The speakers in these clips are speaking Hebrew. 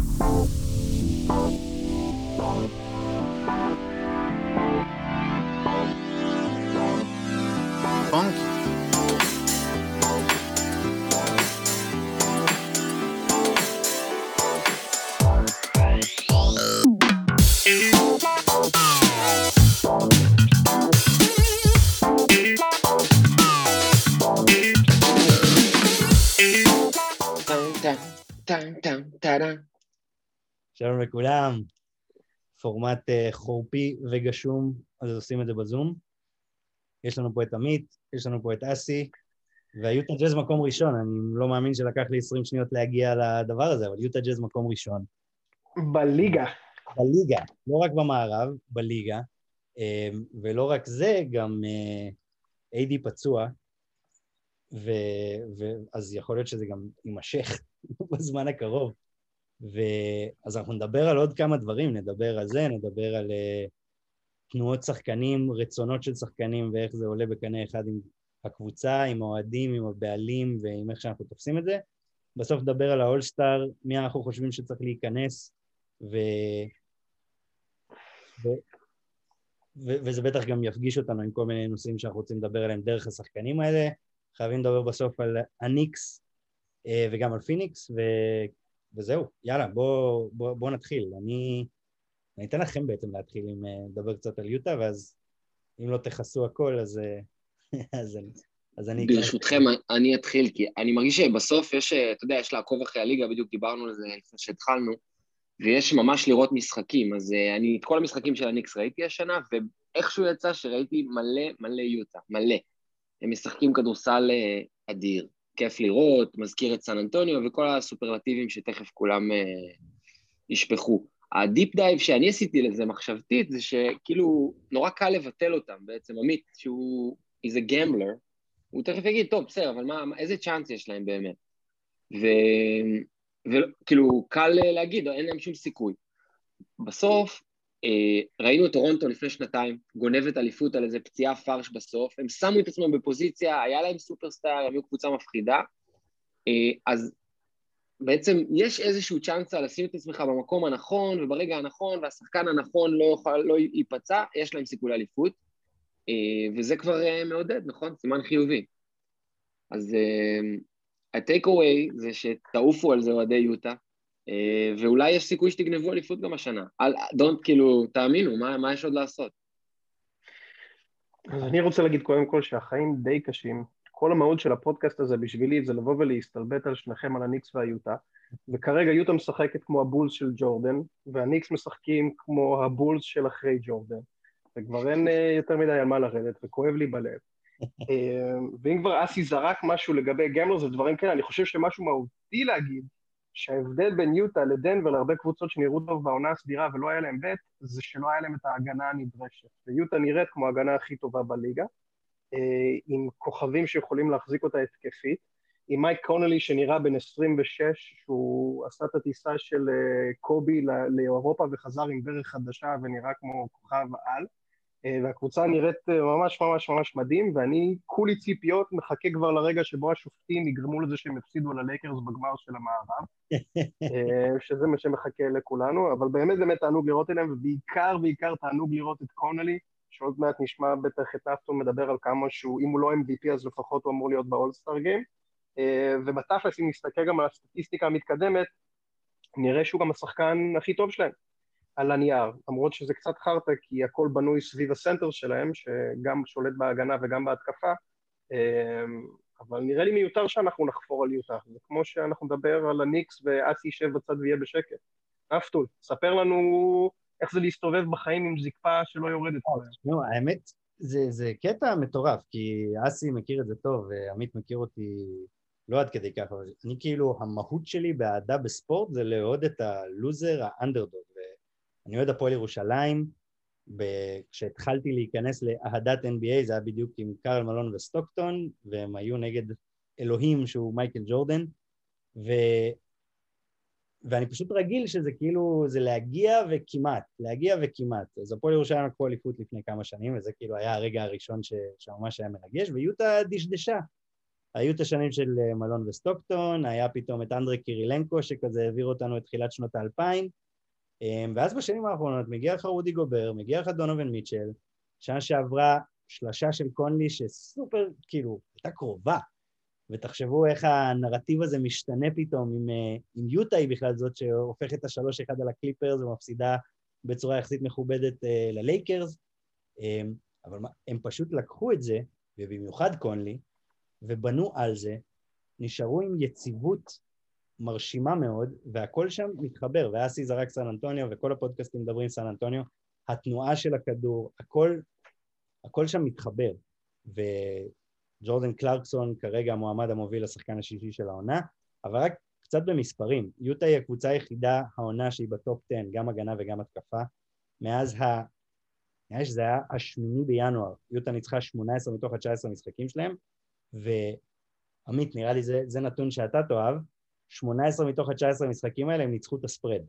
Bye. שלום לכולם, פורמט אה, חורפי וגשום, אז עושים את זה בזום. יש לנו פה את עמית, יש לנו פה את אסי, והיוטה ג'אז מקום ראשון, אני לא מאמין שלקח לי 20 שניות להגיע לדבר הזה, אבל יוטה ג'אז מקום ראשון. בליגה. בליגה, לא רק במערב, בליגה. אה, ולא רק זה, גם איידי אה, פצוע, ואז יכול להיות שזה גם יימשך בזמן הקרוב. ואז אנחנו נדבר על עוד כמה דברים, נדבר על זה, נדבר על uh, תנועות שחקנים, רצונות של שחקנים ואיך זה עולה בקנה אחד עם הקבוצה, עם האוהדים, עם הבעלים ועם איך שאנחנו תופסים את זה. בסוף נדבר על האולסטאר, מי אנחנו חושבים שצריך להיכנס, ו... ו... ו... וזה בטח גם יפגיש אותנו עם כל מיני נושאים שאנחנו רוצים לדבר עליהם דרך השחקנים האלה. חייבים לדבר בסוף על הניקס אה, וגם על פיניקס, ו... וזהו, יאללה, בואו בוא, בוא נתחיל. אני, אני אתן לכם בעצם להתחיל עם אה, לדבר קצת על יוטה, ואז אם לא תכסו הכל, אז, אה, אז, אני, אז אני... ברשותכם, אני אתחיל, כי אני מרגיש שבסוף יש, אתה יודע, יש לעקוב אחרי הליגה, בדיוק דיברנו על זה לפני שהתחלנו, ויש ממש לראות משחקים, אז אני את כל המשחקים של הניקס ראיתי השנה, ואיכשהו יצא שראיתי מלא מלא יוטה, מלא. הם משחקים כדורסל אדיר. כיף לראות, מזכיר את סן אנטוניו וכל הסופרלטיבים שתכף כולם אה, ישפכו. ה deep dive שאני עשיתי לזה מחשבתית זה שכאכאילו נורא קל לבטל אותם בעצם, עמית, שהוא is a gambler, הוא תכף יגיד, טוב, בסדר, אבל מה, איזה צ'אנס יש להם באמת? וכאילו, קל להגיד, אין להם שום סיכוי. בסוף, אה, ראינו את טורונטו לפני שנתיים, גונבת אליפות על איזה פציעה פרש בסוף, הם שמו את עצמם בפוזיציה, היה להם סופרסטאר, הם היו קבוצה מפחידה, אה, אז בעצם יש איזשהו צ'אנסה לשים את עצמך במקום הנכון וברגע הנכון והשחקן הנכון לא, יוכל, לא ייפצע, יש להם סיכוי לאליפות, אה, וזה כבר מעודד, נכון? סימן חיובי. אז הטייק אווי זה שתעופו על זה אוהדי יוטה, אה, ואולי יש סיכוי שתגנבו אליפות גם השנה. דונט, כאילו, תאמינו, מה, מה יש עוד לעשות? אז אני רוצה להגיד קודם כל שהחיים די קשים. כל המהות של הפודקאסט הזה בשבילי זה לבוא ולהסתלבט על שניכם על הניקס והיוטה, וכרגע יוטה משחקת כמו הבולס של ג'ורדן, והניקס משחקים כמו הבולס של אחרי ג'ורדן, וכבר אין אה, יותר מדי על מה לרדת, וכואב לי בלב. אה, ואם כבר אסי זרק משהו לגבי גמלרס ודברים כאלה, אני חושב שמשהו מהותי להגיד, שההבדל בין יוטה לדנבר להרבה קבוצות שנראו טוב בעונה הסדירה ולא היה להם בית, זה שלא היה להם את ההגנה הנדרשת. ויוטה נראית כמו ההגנה הכי טובה בליגה, אה, עם כוכבים שיכולים להחזיק אותה התקפית, עם מייק קונלי שנראה בן 26, שהוא עשה את הטיסה של אה, קובי לאירופה וחזר עם דרך חדשה ונראה כמו כוכב על. אה, והקבוצה נראית אה, ממש ממש ממש מדהים, ואני כולי ציפיות, מחכה כבר לרגע שבו השופטים יגרמו לזה שהם הפסידו ללייקרס בגמר של המערב, אה, שזה מה שמחכה לכולנו, אבל באמת באמת תענוג לראות אליהם, ובעיקר בעיקר תענוג לראות את קונלי, שעוד מעט נשמע בטח את אפטון מדבר על כמה שהוא, אם הוא לא MVP אז לפחות הוא אמור להיות באולסטאר גיים, ובתכלס אם נסתכל גם על הסטטיסטיקה המתקדמת, נראה שהוא גם השחקן הכי טוב שלהם. על הנייר, למרות שזה קצת חרטא כי הכל בנוי סביב הסנטר שלהם, שגם שולט בהגנה וגם בהתקפה, אמ, אבל נראה לי מיותר שאנחנו נחפור על יוטה, זה כמו שאנחנו נדבר על הניקס ואסי יישב בצד ויהיה בשקט. אפטול, ספר לנו איך זה להסתובב בחיים עם זקפה שלא יורדת. תשמעו, האמת, זה, זה קטע מטורף, כי אסי מכיר את זה טוב, ועמית מכיר אותי לא עד כדי ככה, אבל אני כאילו, המהות שלי באהדה בספורט זה לאהוד את הלוזר, האנדרדוג, אני אוהד הפועל ירושלים, כשהתחלתי להיכנס לאהדת NBA זה היה בדיוק עם קארל מלון וסטוקטון, והם היו נגד אלוהים שהוא מייקל ג'ורדן, ו... ואני פשוט רגיל שזה כאילו, זה להגיע וכמעט, להגיע וכמעט. אז הפועל ירושלים לקחו אליפות לפני כמה שנים, וזה כאילו היה הרגע הראשון ש... שממש היה מרגש, ויוטה דשדשה. היו את השנים של אה, מלון וסטוקטון, היה פתאום את אנדרי קירילנקו שכזה העביר אותנו את תחילת שנות האלפיים, ואז בשנים האחרונות מגיע לך רודי גובר, מגיע לך דונובין מיטשל, שנה שעברה שלשה של קונלי שסופר, כאילו, הייתה קרובה, ותחשבו איך הנרטיב הזה משתנה פתאום עם, אה, עם יוטה היא בכלל זאת שהופכת את השלוש אחד על הקליפרס ומפסידה בצורה יחסית מכובדת אה, ללייקרס, אמ, אבל הם פשוט לקחו את זה, ובמיוחד קונלי, ובנו על זה, נשארו עם יציבות מרשימה מאוד, והכל שם מתחבר, ואסי זרק סן אנטוניו, וכל הפודקאסטים מדברים סן אנטוניו, התנועה של הכדור, הכל, הכל שם מתחבר. וג'ורדן קלרקסון כרגע המועמד המוביל לשחקן השישי של העונה, אבל רק קצת במספרים, יוטה היא הקבוצה היחידה העונה שהיא בטופ 10, גם הגנה וגם התקפה, מאז ה... נראה שזה היה השמיני בינואר, יוטה ניצחה 18 מתוך ה-19 משחקים שלהם, ועמית, נראה לי זה, זה נתון שאתה תאהב, 18 מתוך ה-19 המשחקים האלה הם ניצחו את הספרד.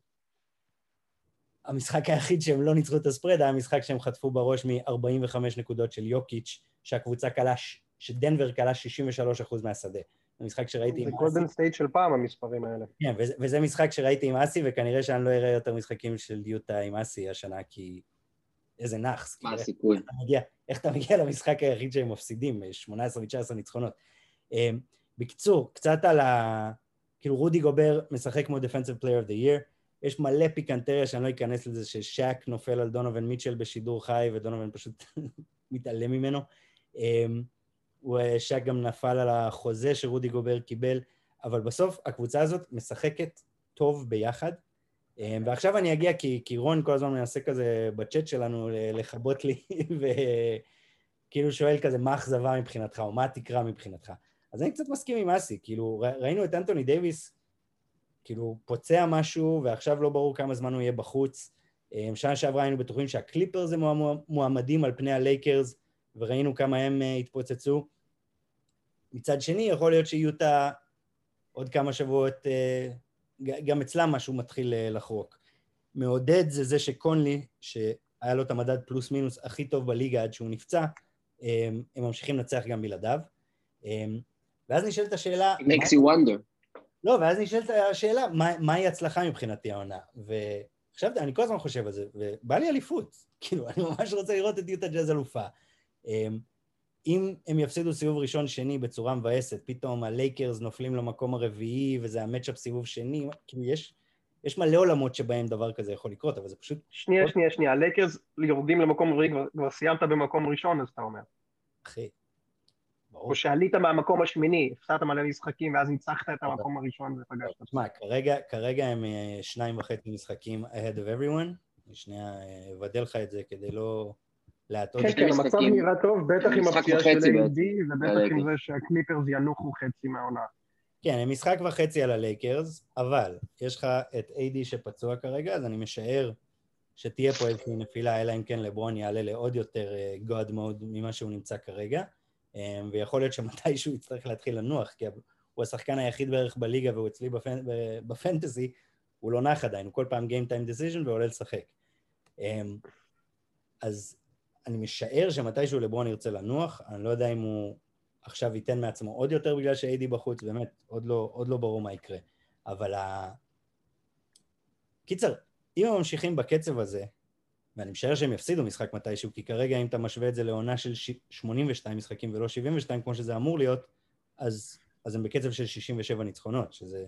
המשחק היחיד שהם לא ניצחו את ה spread היה משחק שהם חטפו בראש מ-45 נקודות של יוקיץ', שהקבוצה קלעה, שדנבר קלעה 63% מהשדה. זה משחק שראיתי עם אסי. זה גולדן סטייט של פעם, המספרים האלה. כן, וזה, וזה משחק שראיתי עם אסי, וכנראה שאני לא אראה יותר משחקים של יוטה עם אסי השנה, כי איזה נאחס. מה הסיכוי? איך אתה מגיע למשחק היחיד שהם מפסידים, 18 ו-19 ניצחונות. אמ, בקיצור, קצת על ה... כאילו רודי גובר משחק כמו Defensive Player of the Year, יש מלא פיקנטריה שאני לא אכנס לזה ששאק נופל על דונובין מיטשל בשידור חי ודונובין פשוט מתעלם ממנו. אמ, שאק גם נפל על החוזה שרודי גובר קיבל, אבל בסוף הקבוצה הזאת משחקת טוב ביחד. אמ, ועכשיו אני אגיע, כי, כי רון כל הזמן מנסה כזה בצ'אט שלנו לכבות לי, וכאילו שואל כזה מה האכזבה מבחינתך, או מה התקרה מבחינתך. אז אני קצת מסכים עם אסי, כאילו ראינו את אנטוני דייוויס, כאילו פוצע משהו, ועכשיו לא ברור כמה זמן הוא יהיה בחוץ. אמ, שנה שעברה היינו בטוחים שהקליפרס הם מועמדים על פני הלייקרס, וראינו כמה הם אה, התפוצצו. מצד שני, יכול להיות שיהיו את ה... עוד כמה שבועות, אה, גם אצלם משהו מתחיל אה, לחרוק. מעודד זה זה שקונלי, שהיה לו את המדד פלוס מינוס הכי טוב בליגה עד שהוא נפצע, הם ממשיכים לנצח גם בלעדיו. ואז נשאלת השאלה... It makes you wonder. לא, ואז נשאלת השאלה, מה, מהי הצלחה מבחינתי העונה? ועכשיו, אני כל הזמן חושב על זה, ובא לי אליפות. כאילו, אני ממש רוצה לראות את יוטה ג'אז אלופה. אמ, אם הם יפסידו סיבוב ראשון שני בצורה מבאסת, פתאום הלייקרס נופלים למקום הרביעי וזה המצ'אפ סיבוב שני, כאילו יש, יש מלא עולמות שבהם דבר כזה יכול לקרות, אבל זה פשוט... שנייה, שנייה, שנייה, הלייקרס יורדים למקום רביעי, כבר, כבר סיימת במקום ראשון, אז אתה אומר. אחי, או שעלית מהמקום השמיני, הפסדת מלא משחקים ואז ניצחת את המקום הראשון ופגשת. תשמע, כרגע, כרגע הם אה, שניים וחצי משחקים ahead of everyone, אני שנייה אבדוק לך את זה כדי לא להטעות. כן, כן, המצב נראה טוב, בטח עם הפציעה של AD ובטח עם זה שהקליפרס ינוחו חצי מהעונה. כן, הם משחק וחצי על הלייקרס, אבל יש לך את AD שפצוע כרגע, אז אני משער שתהיה פה איזושהי נפילה, אלא אם כן לברון יעלה לעוד יותר אה, God mode ממה שהוא נמצא כרגע. אמ, ויכול להיות שמתישהו יצטרך להתחיל לנוח, כי הוא השחקן היחיד בערך בליגה והוא אצלי בפנ... בפנטזי, הוא לא נח עדיין, הוא כל פעם Game Time Decision ועולה לשחק. אמ, אז אני משער שמתישהו לברון ירצה לנוח, אני לא יודע אם הוא עכשיו ייתן מעצמו עוד יותר בגלל שאיידי בחוץ, באמת, עוד לא, עוד לא ברור מה יקרה. אבל ה... קיצר, אם הם ממשיכים בקצב הזה, ואני משער שהם יפסידו משחק מתישהו, כי כרגע אם אתה משווה את זה לעונה של 82 משחקים ולא 72 כמו שזה אמור להיות, אז, אז הם בקצב של 67 ניצחונות, שזה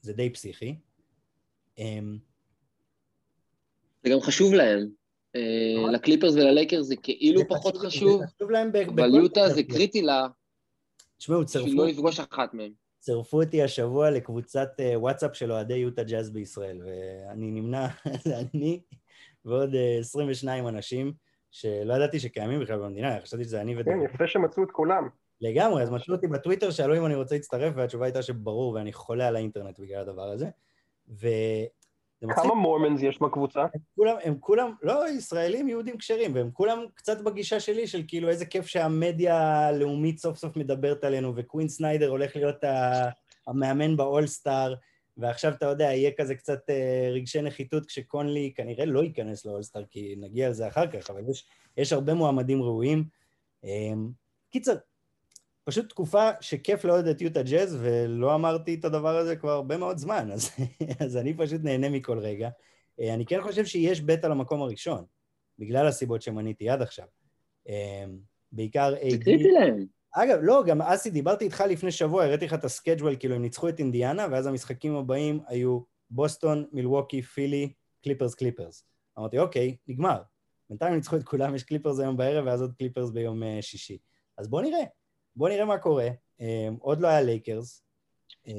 זה די פסיכי. אמ, זה גם חשוב להם. אה, נכון. לקליפרס וללייקרס זה כאילו פחות חשוב, אבל יוטה זה קריטי לה, תשמעו, צרפו... בשביל לא לפגוש אחת מהם. צירפו אותי השבוע לקבוצת אה, וואטסאפ של אוהדי יוטה ג'אז בישראל, ואני נמנע, אני ועוד 22 אה, אנשים שלא ידעתי שקיימים בכלל במדינה, חשבתי שזה אני ודוד. כן, יפה שמצאו את כולם. לגמרי, אז מצאו אותי בטוויטר, שאלו אם אני רוצה להצטרף, והתשובה הייתה שברור, ואני חולה על האינטרנט בגלל הדבר הזה. ו... כמה מורמנס יש בקבוצה? הם כולם, הם כולם, לא, ישראלים, יהודים כשרים, והם כולם קצת בגישה שלי של כאילו איזה כיף שהמדיה הלאומית סוף סוף מדברת עלינו, וקווין סניידר הולך להיות המאמן באולסטאר, ועכשיו אתה יודע, יהיה כזה קצת אה, רגשי נחיתות כשקונלי כנראה לא ייכנס לאולסטאר, כי נגיע לזה אחר כך, אבל יש, יש הרבה מועמדים ראויים. אה, קיצר, פשוט תקופה שכיף לאוהד את יוטה ג'אז, ולא אמרתי את הדבר הזה כבר הרבה מאוד זמן, אז, אז אני פשוט נהנה מכל רגע. אה, אני כן חושב שיש בית על המקום הראשון, בגלל הסיבות שמניתי עד עכשיו. אה, בעיקר זה קריטי להם. אגב, לא, גם אסי, דיברתי איתך לפני שבוע, הראיתי לך את ה schedule, כאילו הם ניצחו את אינדיאנה, ואז המשחקים הבאים היו בוסטון, מילווקי, פילי, קליפרס, קליפרס. אמרתי, אוקיי, נגמר. בינתיים ניצחו את כולם, יש קליפרס היום בערב, ואז עוד קליפרס ביום אה, שישי. אז בואו נראה, בואו נראה מה קורה. אמ, עוד לא היה לייקרס.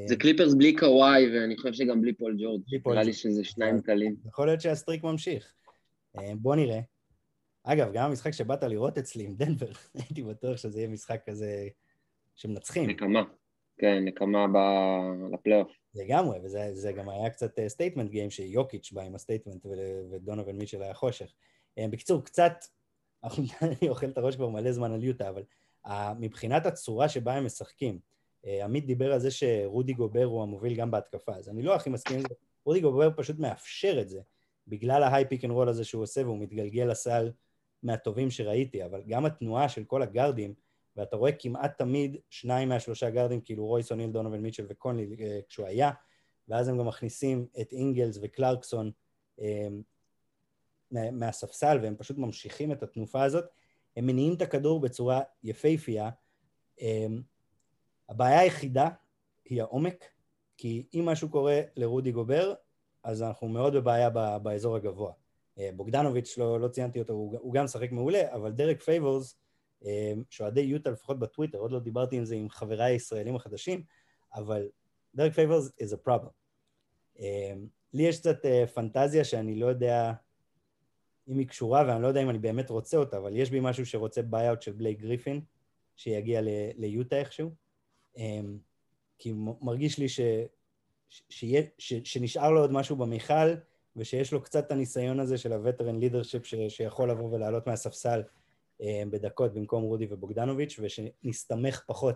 זה קליפרס בלי קוואי, ואני חושב שגם בלי פול ג'ורג'. נראה לי. שזה שניים קלים. יכול להיות שה streak ממשיך. בואו נראה. אגב, גם המשחק שבאת לראות אצלי עם דנבר, הייתי בטוח שזה יהיה משחק כזה שמנצחים. נקמה. כן, נקמה ב- לפלייאוף. לגמרי, וזה זה גם היה קצת statement game שיוקיץ' בא עם ה statement ודונובן מיטשל היה חושך. אה, בקיצור, קצת, אני אוכל את הראש כבר מלא זמן על יוטה, אבל אה, מבחינת הצורה שבה הם משחקים, אה, עמית דיבר על זה שרודי גובר הוא המוביל גם בהתקפה, אז אני לא הכי מסכים עם זה, רודי גובר פשוט מאפשר את זה, בגלל ה high pick and roll הזה שהוא עושה והוא מתגלגל לסל מהטובים שראיתי, אבל גם התנועה של כל הגארדים, ואתה רואה כמעט תמיד שניים מהשלושה גארדים, כאילו רויס אוניל, דונובן מיטשל וקונלי אה, כשהוא היה, ואז הם גם מכניסים את אינגלס וקלרקסון אה, מה- מהספסל, והם פשוט ממשיכים את התנופה הזאת. הם מניעים את הכדור בצורה יפהפייה. אה, הבעיה היחידה היא העומק, כי אם משהו קורה לרודי גובר, אז אנחנו מאוד בבעיה באזור הגבוה. אה, בוגדנוביץ', לא, לא ציינתי אותו, הוא, הוא גם משחק מעולה, אבל דרק פייבורס, אה, שאוהדי יוטה לפחות בטוויטר, עוד לא דיברתי עם זה עם חבריי הישראלים החדשים, אבל דרק פייבורס is a problem. אה, לי יש קצת פנטזיה שאני לא יודע אם היא קשורה, ואני לא יודע אם אני באמת רוצה אותה, אבל יש בי משהו שרוצה buyout של בלייק גריפין, שיגיע ל- ליוטה איכשהו. כי מרגיש לי ש, ש, שיה, ש, שנשאר לו עוד משהו במיכל, ושיש לו קצת את הניסיון הזה של ה veteran leadership שיכול לבוא ולעלות מהספסל אה, בדקות במקום רודי ובוגדנוביץ', ושנסתמך פחות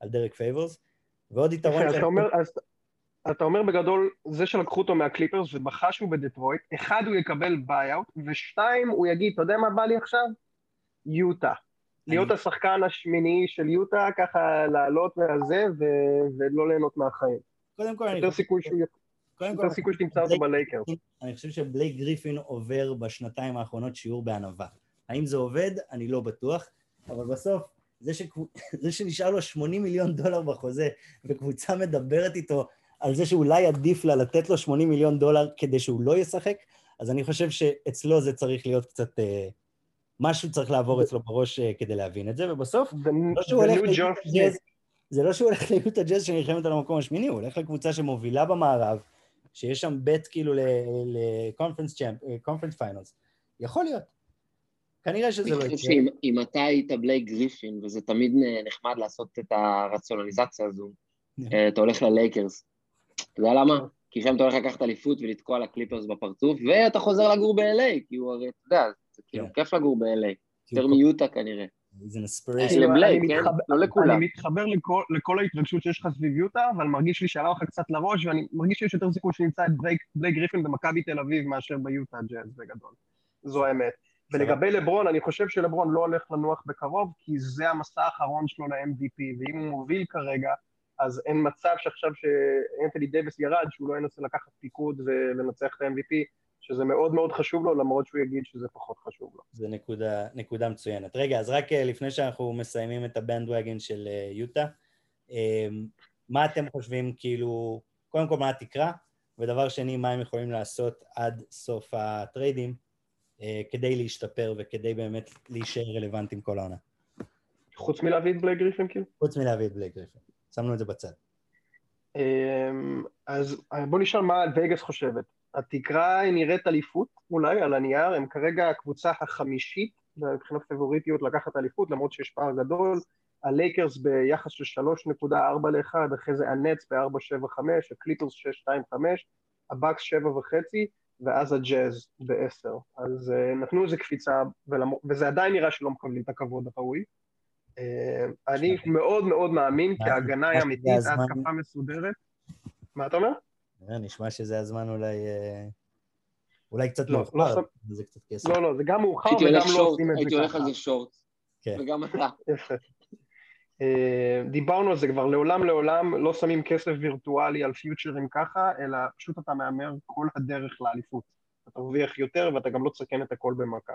על דרק פייברס. ועוד יתרון... אתה אומר, אז אתה אומר בגדול, זה שלקחו אותו מהקליפרס ובחשו בדטרויט, אחד הוא יקבל buyout, ושתיים הוא יגיד, אתה יודע מה בא לי עכשיו? יוטה. להיות השחקן השמיני של יוטה, ככה לעלות והזה, ו- ולא ליהנות מהחיים. קודם כל, אני יותר סיכוי שהוא- יותר סיכוי שתמצא אותו בלייקרס. אני חושב שבלייק גריפין עובר בשנתיים האחרונות שיעור בענווה. האם זה עובד? אני לא בטוח, אבל בסוף, זה, שקבו... זה שנשאר לו 80 מיליון דולר בחוזה, וקבוצה מדברת איתו על זה שאולי עדיף לה לתת לו 80 מיליון דולר כדי שהוא לא ישחק, אז אני חושב שאצלו זה צריך להיות קצת... אה, משהו צריך לעבור אצלו בראש אה, כדי להבין את זה, ובסוף, לא שהוא הולך זה לא שהוא הולך ליוטה ג'אז שנלחמת על המקום השמיני, הוא הולך לקבוצה שמובילה במערב, שיש שם בית כאילו ל conference champ, conference finals. יכול להיות. כנראה שזה אני לא חושב יקרה. שאם אם אתה היית בלייק גריפין, וזה תמיד נחמד לעשות את הרציונליזציה הזו, אה, אתה הולך ללייקרס. אתה יודע למה? כי שם אתה הולך לקחת אליפות ולתקוע לקליפרס בפרצוף, ואתה חוזר לגור ב-LA, כי הוא הרי, אתה יודע, זה כאילו כן. כיף לגור ב-LA, כי יותר מיוטה כנראה. לבלייק, אני כן? מתחבר- לא לכולם. אני מתחבר לכל, לכל ההתרגשות שיש לך סביב יוטה, אבל מרגיש לי שעלה לך קצת לראש, ואני מרגיש שיש יותר סיכוי שנמצא את בלייק, גריפין במכבי תל אביב מאשר ביוטה ג'אז בגדול. זו האמת. ולגבי לברון, אני חושב שלברון לא הולך לנוח בקרוב, כי זה המסע האחרון שלו ל-MVP, ואם הוא מוביל כרגע, אז אין מצב שעכשיו שאנתוני דייוויס ירד, שהוא לא ינסה לקחת פיקוד ולנצח את ה-MVP, שזה מאוד מאוד חשוב לו, למרות שהוא יגיד שזה פחות חשוב לו. זה נקודה, נקודה מצוינת. רגע, אז רק אה, לפני שאנחנו מסיימים את הבנדווגן של אה, יוטה, אה, מה אתם חושבים, כאילו, קודם כל מה התקרה, ודבר שני, מה הם יכולים לעשות עד סוף הטריידים אה, כדי להשתפר וכדי באמת להישאר רלוונטיים כל העונה. חוץ מלהביא את בלייק גריפין, כאילו? חוץ מלהביא את בלייק גריפין. שמנו את זה בצד. אמ, אז בוא נשאל מה וגאס חושבת. התקרה היא נראית אליפות אולי על הנייר, הם כרגע הקבוצה החמישית מבחינת פיבוריטיות לקחת אליפות, למרות שיש פער גדול. הלייקרס ביחס של 3.4 ל-1, אחרי זה הנטס ב-4.75, הקליפרס 6.25, הבאקס 7.5, ואז הג'אז ב-10. אז uh, נתנו איזה קפיצה, ולמ... וזה עדיין נראה שלא מקבלים את הכבוד הראוי. Uh, אני מאוד מאוד מאמין, כי ההגנה היא אמיתית, ההתקפה מסודרת. מה אתה אומר? אה, נשמע שזה הזמן אולי... אה, אולי קצת לא, מאוחר, לא זה קצת כסף. לא, לא, זה גם מאוחר הייתי וגם הולך לא עושים את הייתי זה הולך על ככה. זה שורט. כן. וגם אתה. אה, דיברנו על זה כבר, לעולם לעולם לא שמים כסף וירטואלי על פיוטרים ככה, אלא פשוט אתה מהמר כל הדרך לאליפות. אתה תרוויח יותר ואתה גם לא תסכן את הכל במכה.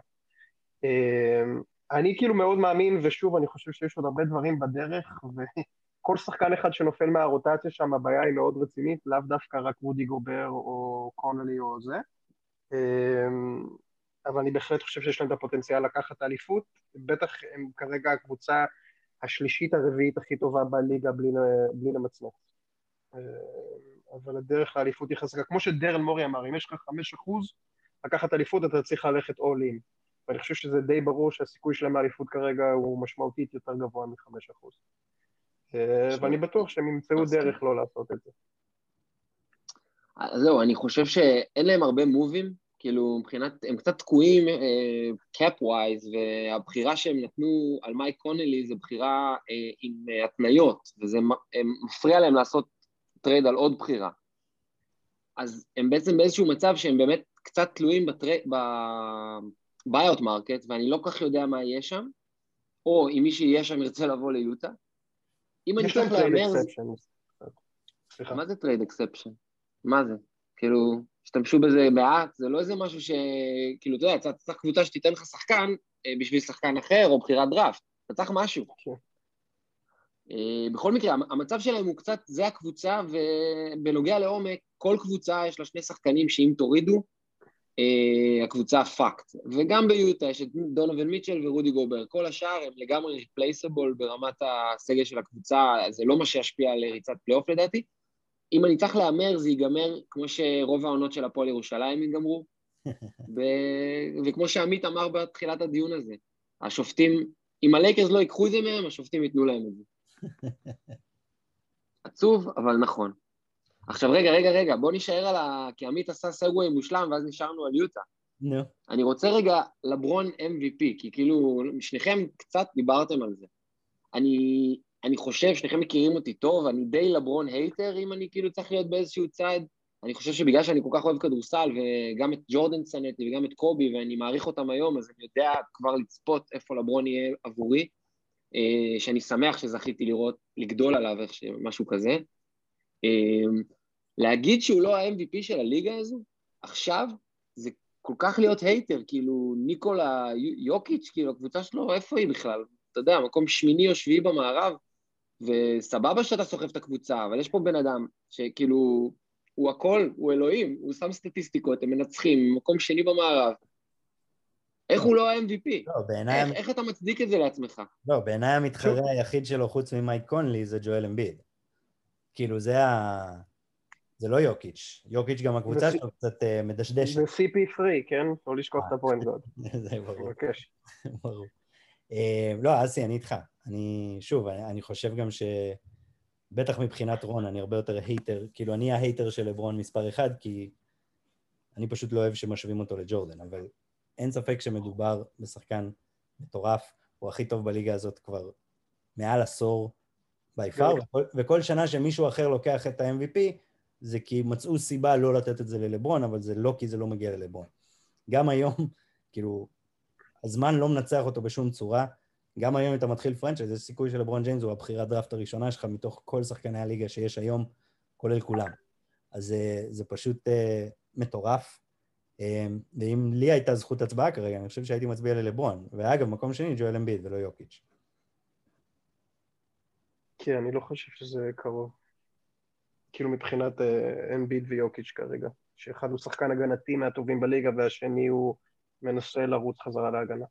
אני כאילו מאוד מאמין, ושוב, אני חושב שיש עוד הרבה דברים בדרך, וכל שחקן אחד שנופל מהרוטציה שם, הבעיה היא מאוד רצינית, לאו דווקא רק רודי גובר או קונלי או זה. אה, אבל אני בהחלט חושב שיש להם את הפוטנציאל לקחת אליפות, בטח הם כרגע הקבוצה השלישית הרביעית הכי טובה בליגה בלי, בלי למצמץ. אה, אבל הדרך לאליפות היא חזקה. כמו שדרל מורי אמר, אם יש לך חמש אחוז לקחת אליפות, אתה צריך ללכת all in. ואני חושב שזה די ברור שהסיכוי שלהם לאליפות כרגע הוא משמעותית יותר גבוה מחמש אחוז. ואני בטוח שהם ימצאו דרך לא לעשות את זה. זהו, אני חושב שאין להם הרבה מובים, כאילו מבחינת, הם קצת תקועים cap uh, wise, והבחירה שהם נתנו על מייק קונלי זה בחירה עם התניות, וזה מפריע להם לעשות טרייד על עוד בחירה. אז הם בעצם באיזשהו מצב שהם באמת קצת תלויים ב buyout market, ואני לא כל כך יודע מה יהיה שם, או אם מי שיהיה שם ירצה לבוא ליוטה. אם אני צריך להמר... מה זה trade exception? מה זה? כאילו... השתמשו בזה מעט, זה לא איזה משהו ש... כאילו, אתה יודע, אתה צריך קבוצה שתיתן לך שחקן אה, בשביל שחקן אחר, או בחירת דראפט, אתה צריך משהו. כן. אה, בכל מקרה, המצב שלהם הוא קצת, זה הקבוצה, ובנוגע לעומק, כל קבוצה יש לה שני שחקנים שאם תורידו, הקבוצה fucked. וגם ביוטה יש את דונובן מיטשל ורודי גובר. כל השאר הם לגמרי replaceable ברמת הסגל של הקבוצה, זה לא מה שישפיע על ריצת פלייאוף לדעתי. אם אני צריך להמר, זה ייגמר כמו שרוב העונות של הפועל ירושלים ייגמרו. ו... וכמו שעמית אמר בתחילת הדיון הזה, השופטים, אם הלייקרס לא ייקחו את זה מהם, השופטים ייתנו להם את זה. עצוב, אבל נכון. עכשיו, רגע, רגע, רגע, בוא נשאר על ה... כי עמית עשה segue מושלם, ואז נשארנו על יוטה. נו. נו. אני רוצה רגע לברון MVP, כי כאילו, שניכם קצת דיברתם על זה. אני אני חושב, שניכם מכירים אותי טוב, אני די לברון hater, אם אני כאילו צריך להיות באיזשהו צד. אני חושב שבגלל שאני כל כך אוהב כדורסל, וגם את ג'ורדן צנטי וגם את קובי, ואני מעריך אותם היום, אז אני יודע כבר לצפות איפה לברון יהיה עבורי, אה, שאני שמח שזכיתי לראות, לגדול עליו, איך משהו כזה. אה, להגיד שהוא לא ה-MVP של הליגה הזו, עכשיו, זה כל כך להיות הייטר, כאילו ניקולה יוקיץ', כאילו הקבוצה שלו, איפה היא בכלל? אתה יודע, מקום שמיני או שביעי במערב, וסבבה שאתה סוחב את הקבוצה, אבל יש פה בן אדם שכאילו, הוא הכל, הוא אלוהים, הוא שם סטטיסטיקות, הם מנצחים, מקום שני במערב. איך הוא לא ה-MVP? לא, בעיניי... איך, איך אתה מצדיק את זה לעצמך? לא, בעיניי המתחרה היחיד שלו חוץ ממייק קונלי זה ג'ואל אמביד. כאילו, זה ה... זה לא יוקיץ'. יוקיץ' גם הקבוצה שלו קצת uh, מדשדשת. זה CP three, כן? לא לשכוח את ה Point God. זה ברור. ברור. אה, לא, אסי, אני איתך. אני, שוב, אני, חושב גם ש... בטח מבחינת לברון, אני הרבה יותר hater, כאילו אני ה hater של לברון מספר אחד, כי אני פשוט לא אוהב שמשווים אותו לג'ורדן, אבל אין ספק שמדובר בשחקן מטורף, הוא הכי טוב בליגה הזאת כבר מעל עשור by far, וכל, וכל שנה שמישהו אחר לוקח את ה-MVP, זה כי מצאו סיבה לא לתת את זה ללברון, אבל זה לא כי זה לא מגיע ללברון. גם היום, כאילו, הזמן לא מנצח אותו בשום צורה. גם היום אתה מתחיל franchise, יש סיכוי שלברון ג'יימס הוא הבחירת דראפט הראשונה שלך מתוך כל שחקני הליגה שיש היום, כולל כולם. אז זה, זה פשוט uh, מטורף. Um, ואם לי הייתה זכות הצבעה כרגע, אני חושב שהייתי מצביע ללברון. ואגב, מקום שני, ג'ואל אמביד ולא יוקיץ'. כן, אני לא חושב שזה קרוב. כאילו מבחינת אמביד uh, ויוקיץ' כרגע. שאחד הוא שחקן הגנתי מהטובים בליגה והשני הוא מנסה לרוץ חזרה להגנה.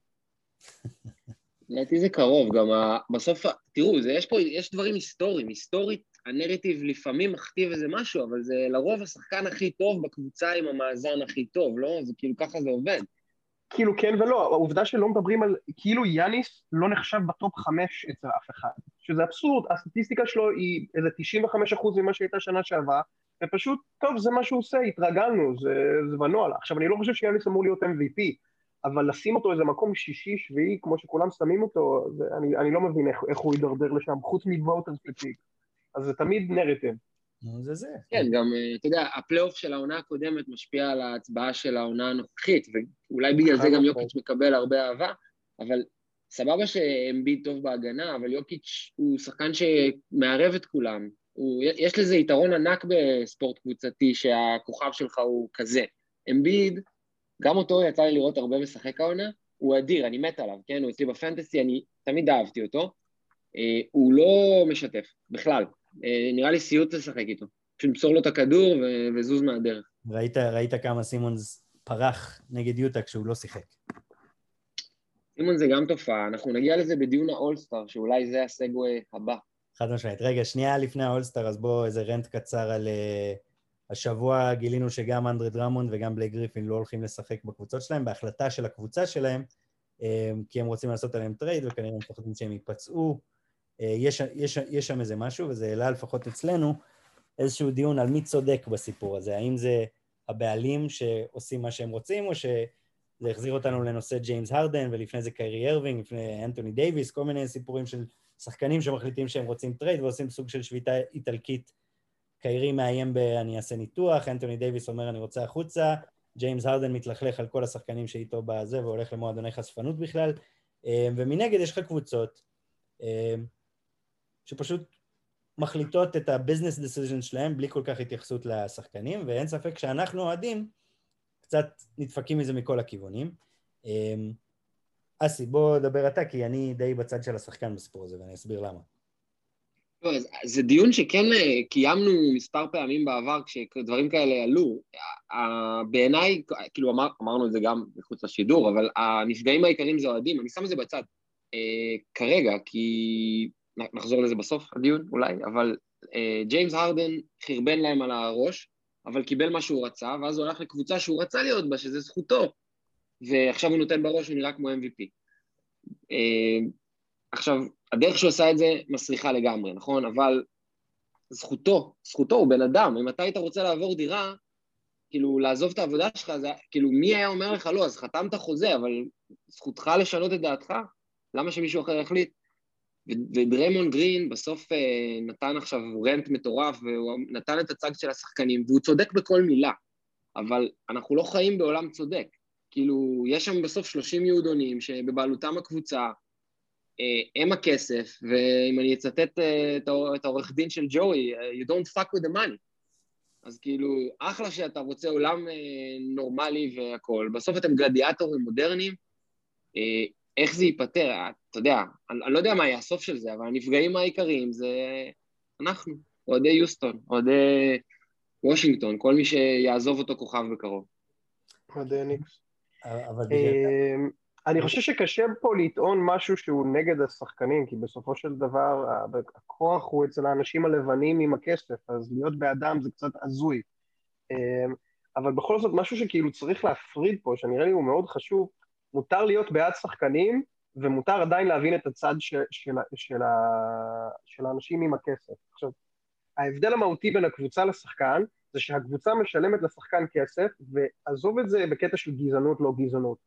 לדעתי זה קרוב, גם ה... בסוף, תראו, זה, יש פה, יש דברים היסטוריים, היסטורית הנרטיב לפעמים מכתיב איזה משהו, אבל זה לרוב השחקן הכי טוב בקבוצה עם המאזן הכי טוב, לא? זה כאילו ככה זה עובד. כאילו כן ולא, העובדה שלא מדברים על, כאילו יאניס לא נחשב בטופ חמש אצל אף אחד, שזה אבסורד, הסטטיסטיקה שלו היא איזה 95% ממה שהייתה שנה שעברה, ופשוט, טוב, זה מה שהוא עושה, התרגלנו, זה, זה בנוהל. עכשיו, אני לא חושב שיאניס אמור להיות MVP, אבל לשים אותו איזה מקום שישי, שביעי, כמו שכולם שמים אותו, זה, אני, אני לא מבין איך, איך הוא יידרדר לשם, חוץ מווטר ספציק. אז זה תמיד נרטיב. זה זה. כן, גם, אה, אתה יודע, הפלייאוף של העונה הקודמת משפיע על ההצבעה של העונה הנוכחית, ואולי בגלל זה גם יוקיץ' מקבל הרבה אהבה, אבל סבבה שאמביד טוב בהגנה, אבל יוקיץ' הוא שחקן שמערב את כולם. הוא, יש לזה יתרון ענק בספורט קבוצתי, שהכוכב שלך הוא כזה. אמביד, גם אותו יצא לי לראות הרבה משחק העונה, הוא אדיר, אני מת עליו, כן? הוא אצלי בפנטסי, אני תמיד אהבתי אותו. אה, הוא לא משתף, בכלל. אה, נראה לי סיוט לשחק איתו. פשוט למסור לו את הכדור וזוז מהדרך. ראית, ראית כמה סימונס פרח נגד יוטה כשהוא לא שיחק. סימון זה גם תופעה, אנחנו נגיע לזה בדיון האולסטאר, שאולי זה ה segue הבא. חד משמעית. רגע, שנייה לפני האולסטאר, אז בואו איזה rant קצר על... Uh, השבוע גילינו שגם אנדרה דראמונד וגם בלייק גריפין לא הולכים לשחק בקבוצות שלהם, בהחלטה של הקבוצה שלהם, um, כי הם רוצים לעשות עליהם טרייד, וכנראה הם מפחדים שהם ייפצעו. Uh, יש, יש, יש שם איזה משהו, וזה העלה לפחות אצלנו איזשהו דיון על מי צודק בסיפור הזה. האם זה הבעלים שעושים מה שהם רוצים, או שזה החזיר אותנו לנושא ג'יימס הרדן, ולפני זה קיירי ארווינג, לפני אנטוני דייוויס, כל מיני סיפורים של שחקנים שמחליטים שהם רוצים טרייד ועושים סוג של שביתה איטלקית. קיירי מאיים ב... אני אעשה ניתוח, אנטוני דייוויס אומר אני רוצה החוצה, ג'יימס הרדן מתלכלך על כל השחקנים שאיתו בזה והולך למועדוני חשפנות בכלל, אה, ומנגד יש לך קבוצות אה, שפשוט מחליטות את ה-business decision שלהם בלי כל כך התייחסות לשחקנים, ואין ספק שאנחנו אוהדים קצת נדפקים מזה מכל הכיוונים. אמ, אסי, בוא דבר אתה, כי אני די בצד של השחקן בסיפור הזה, ואני אסביר למה. לא, זה דיון שכן אה, קיימנו מספר פעמים בעבר כשדברים כאלה עלו. בעיניי, כאילו אמר, אמרנו את זה גם מחוץ לשידור, אבל הנפגעים העיקריים זה אוהדים, אני שם את זה בצד. אה, כרגע, כי נחזור לזה בסוף הדיון אולי, אבל אה, ג'יימס הרדן חרבן להם על הראש, אבל קיבל מה שהוא רצה, ואז הוא הלך לקבוצה שהוא רצה להיות בה, שזה זכותו, ועכשיו הוא נותן בראש, הוא נראה כמו MVP. אה, עכשיו, הדרך שהוא עשה את זה מסריחה לגמרי, נכון? אבל זכותו, זכותו, הוא בן אדם. אם אתה היית רוצה לעבור דירה, כאילו, לעזוב את העבודה שלך, זה, כאילו, מי היה אומר לך לא? אז חתמת חוזה, אבל זכותך לשנות את דעתך? למה שמישהו אחר יחליט? ודרמון גרין בסוף אה, נתן עכשיו רנט מטורף, והוא נתן את הצג של השחקנים, והוא צודק בכל מילה, אבל אנחנו לא חיים בעולם צודק. כאילו, יש שם בסוף 30 יהודונים שבבעלותם הקבוצה, אה, הם הכסף, ואם אני אצטט אה, את העורך דין של ג'וי, you don't fuck with the money. אז כאילו, אחלה שאתה רוצה עולם נורמלי והכול, בסוף אתם גלדיאטורים מודרניים, איך זה ייפתר? אתה יודע, אני, אני לא יודע מה יהיה הסוף של זה, אבל הנפגעים העיקריים זה אנחנו, אוהדי יוסטון, אוהדי וושינגטון, כל מי שיעזוב אותו כוכב בקרוב. אוהדי ניקס. אמ, אני חושב שקשה פה לטעון משהו שהוא נגד השחקנים, כי בסופו של דבר הכוח הוא אצל האנשים הלבנים עם הכסף, אז להיות באדם זה קצת הזוי. אמ, אבל בכל זאת, משהו שכאילו צריך להפריד פה, שנראה לי הוא מאוד חשוב, מותר להיות בעד שחקנים, ומותר עדיין להבין את הצד של, של, של, של האנשים עם הכסף. עכשיו, ההבדל המהותי בין הקבוצה לשחקן, זה שהקבוצה משלמת לשחקן כסף, ועזוב את זה בקטע של גזענות, לא גזענות.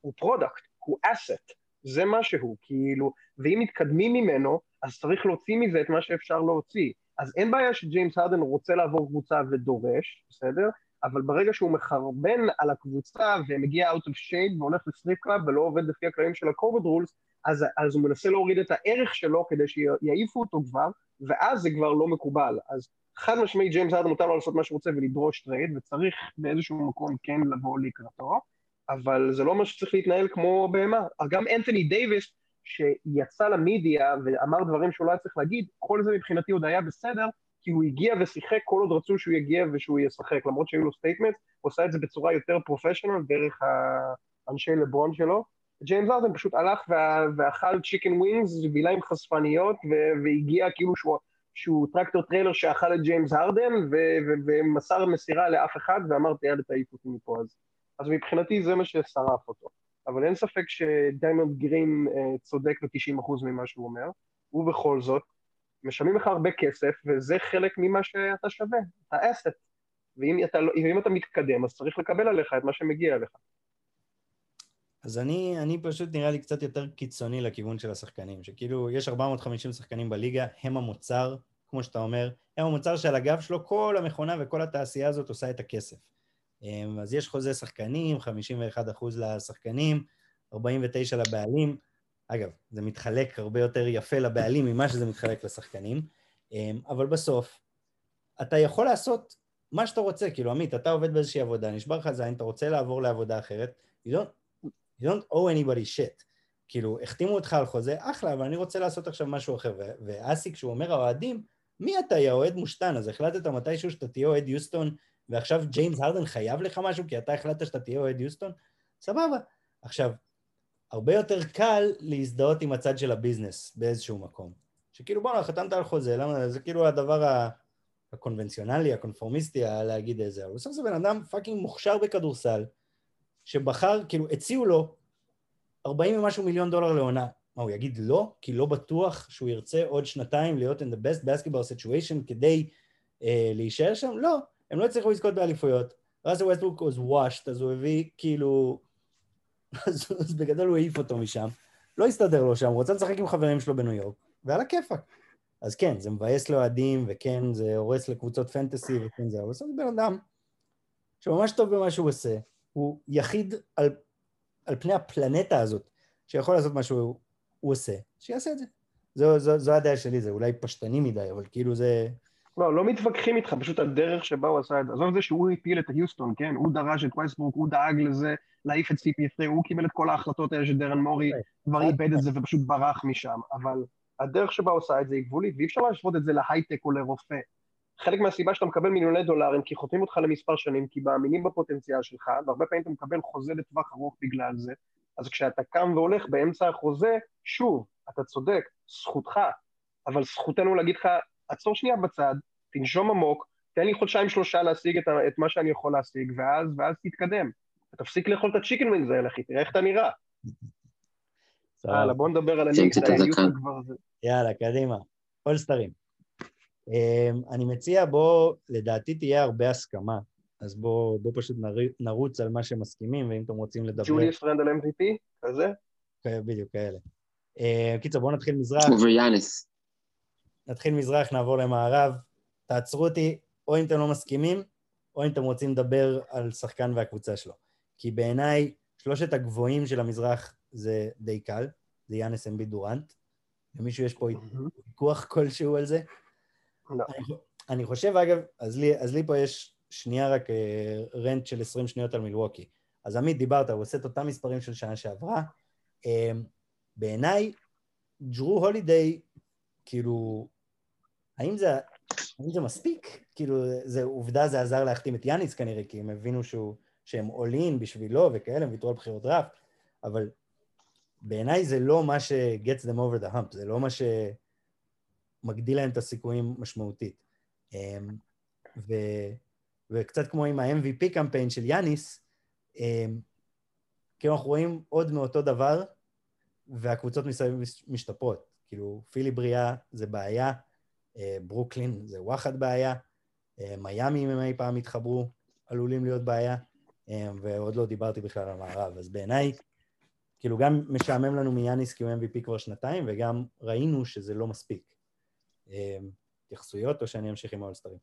הוא product, הוא asset, זה מה שהוא, כאילו, ואם מתקדמים ממנו, אז צריך להוציא מזה את מה שאפשר להוציא. אז אין בעיה שג'יימס הרדן רוצה לעבור קבוצה ודורש, בסדר? אבל ברגע שהוא מחרבן על הקבוצה ומגיע out of shade והולך ל strip club ולא עובד לפי הכללים של ה-COVID rules, אז, אז הוא מנסה להוריד את הערך שלו כדי שיעיפו אותו כבר, ואז זה כבר לא מקובל. אז חד משמעית ג'יימס הארדן מותר לו לעשות מה שהוא רוצה ולדרוש טרייד, וצריך באיזשהו מקום כן לבוא לקראתו, אבל זה לא מה שצריך להתנהל כמו בהמה. גם אנתוני דייוויס, שיצא למדיה ואמר דברים שהוא לא היה צריך להגיד, כל זה מבחינתי עוד היה בסדר, כי הוא הגיע ושיחק כל עוד רצו שהוא יגיע ושהוא ישחק, למרות שהיו לו statement, הוא עשה את זה בצורה יותר professional דרך האנשי לברון שלו. ג'יימס הארדן פשוט הלך ואכל chicken wings, בילה עם חשפניות, והגיע כאילו שהוא, שהוא tractor trailer שאכל את ג'יימס הארדן, ולא מסר מסירה לאף אחד, ואמר תעיף אותי מפה. אז, אז מבחינתי זה מה ששרף אותו. אבל אין ספק שדריימונד גרין אה, צודק ב-90% ממה שהוא אומר, ובכל זאת, משלמים לך הרבה כסף, וזה חלק ממה שאתה שווה, אתה asset. ואם אתה, לא, אתה מתקדם, אז צריך לקבל עליך את מה שמגיע לך. אז אני, אני פשוט נראה לי קצת יותר קיצוני לכיוון של השחקנים, שכאילו יש 450 שחקנים בליגה, הם המוצר, כמו שאתה אומר, הם המוצר שעל הגב שלו כל המכונה וכל התעשייה הזאת עושה את הכסף. אמ, אז יש חוזה שחקנים, 51% לשחקנים, 49 לבעלים, אגב, זה מתחלק הרבה יותר יפה לבעלים ממה שזה מתחלק לשחקנים, אמ, אבל בסוף, אתה יכול לעשות מה שאתה רוצה, כאילו, עמית, אתה עובד באיזושהי עבודה, נשבר לך זין, אתה רוצה לעבור לעבודה אחרת, you don't, you don't owe anybody shit. כאילו, החתימו אותך על חוזה, אחלה, אבל אני רוצה לעשות עכשיו משהו אחר. ואסי, כשהוא אומר האוהדים, מי אתה, יא אוהד מושתן? אז החלטת מתישהו שאתה תהיה אוהד יוסטון, ועכשיו ג'יימס הרדן חייב לך משהו כי אתה החלטת שאתה תהיה אוהד יוסטון? סבבה. עכשיו, הרבה יותר קל להזדהות עם הצד של הביזנס באיזשהו מקום. שכאילו בואנה, חתמת על חוזה, למה? זה כאילו הדבר הקונבנציונלי, הקונפורמיסטי, להגיד איזה, אבל בסוף זה בן אדם fucking מוכשר בכדורסל, שבחר, כאילו, הציעו לו 40 ומשהו מיליון דולר לעונה. מה, הוא יגיד לא? כי לא בטוח שהוא ירצה עוד שנתיים להיות in the best basketball situation כדי uh, להישאר שם? לא, הם לא הצליחו לזכות באליפויות. ראסל ווסטברוק was washed, אז הוא הביא כאילו... אז, אז בגדול הוא העיף אותו משם. לא הסתדר לו שם, הוא רוצה לשחק עם חברים שלו בניו יורק, ועל הכיפאק. אז כן, זה מבאס לאוהדים, וכן, זה הורס לקבוצות פנטסי, וכן זה, אבל בסוף בן אדם שממש טוב במה שהוא עושה. הוא יחיד על, על פני הפלנטה הזאת, שיכול לעשות מה שהוא עושה, שיעשה את זה. זו, זו, זו הדעה שלי, זה אולי פשטני מדי, אבל כאילו זה... לא, לא מתווכחים איתך, פשוט הדרך שבה הוא עשה את זה. עזוב את זה שהוא הפיל את היוסטון, כן? הוא דרש את וייסבורג, הוא דאג לזה, להעיף את CP3, הוא קיבל את כל ההחלטות האלה שדרן מורי כבר איבד את זה ופשוט ברח משם. אבל הדרך שבה הוא עושה את זה היא גבולית, ואי אפשר להשוות את זה להייטק או לרופא. חלק מהסיבה שאתה מקבל מיליוני דולרים, כי חותמים אותך למספר שנים, כי מאמינים בפוטנציאל שלך, והרבה פעמים אתה מקבל חוזה לטווח ארוך בגלל זה. אז כשאתה קם והולך באמצע החוזה, שוב, אתה צודק, זכותך, אבל זכותנו להגיד לך, עצור שנייה בצד, תנשום עמוק, תן לי חודשיים שלושה להשיג את, את מה שאני יכול להשיג, ואז, ואז תתקדם. תפסיק לאכול את ה chicken wings האלה, אחי, תראה איך אתה נראה. יאללה, בוא נדבר על הניקס, יאללה, קדימה. אולסטרים. אמ, אני מציע, בוא, לדעתי תהיה הרבה הסכמה, אז בוא, בוא פשוט נרוץ על מה שמסכימים, ואם אתם רוצים לדבר... ג'וליאס רנדל MVP, כזה? בדיוק, כאלה. אמ, קיצור, בואו נתחיל מזרח. וביאנס. נתחיל מזרח, נעבור למערב. תעצרו אותי, או אם אתם לא מסכימים, או אם אתם רוצים לדבר על שחקן והקבוצה שלו. כי בעיניי, שלושת הגבוהים של המזרח זה די קל, זה יאנס אמבי דורנט. למישהו יש פה ויכוח כלשהו על זה? לא. אני, אני חושב, אגב, אז לי, אז לי פה יש שנייה רק אה, רנט של 20 שניות על מילווקי. אז עמית, דיברת, הוא עושה את אותם מספרים של שנה שעברה. אה, בעיניי, ג'רו הולידיי, כאילו, האם זה, האם זה מספיק? כאילו, זה עובדה, זה עזר להחתים את יאניס כנראה, כי הם הבינו שהוא, שהם עולים בשבילו וכאלה, הם ויתרו על בחירות דראפט, אבל בעיניי זה לא מה ש-gets them over the hump, זה לא מה שמגדיל להם את הסיכויים משמעותית. אמ, ו... וקצת כמו עם ה-MVP קמפיין של יאניס, אמ, כאילו אנחנו רואים עוד מאותו דבר, והקבוצות מסביב משתפרות. כאילו, פילי בריאה זה בעיה, אה, ברוקלין זה וואחד בעיה, אה, מיאמי אם הם אי פעם יתחברו, עלולים להיות בעיה, אה, ועוד לא דיברתי בכלל על המערב. אז בעיניי, כאילו גם משעמם לנו מיאניס כי הוא MVP כבר שנתיים, וגם ראינו שזה לא מספיק. התייחסויות או שאני אמשיך עם האולסטרים?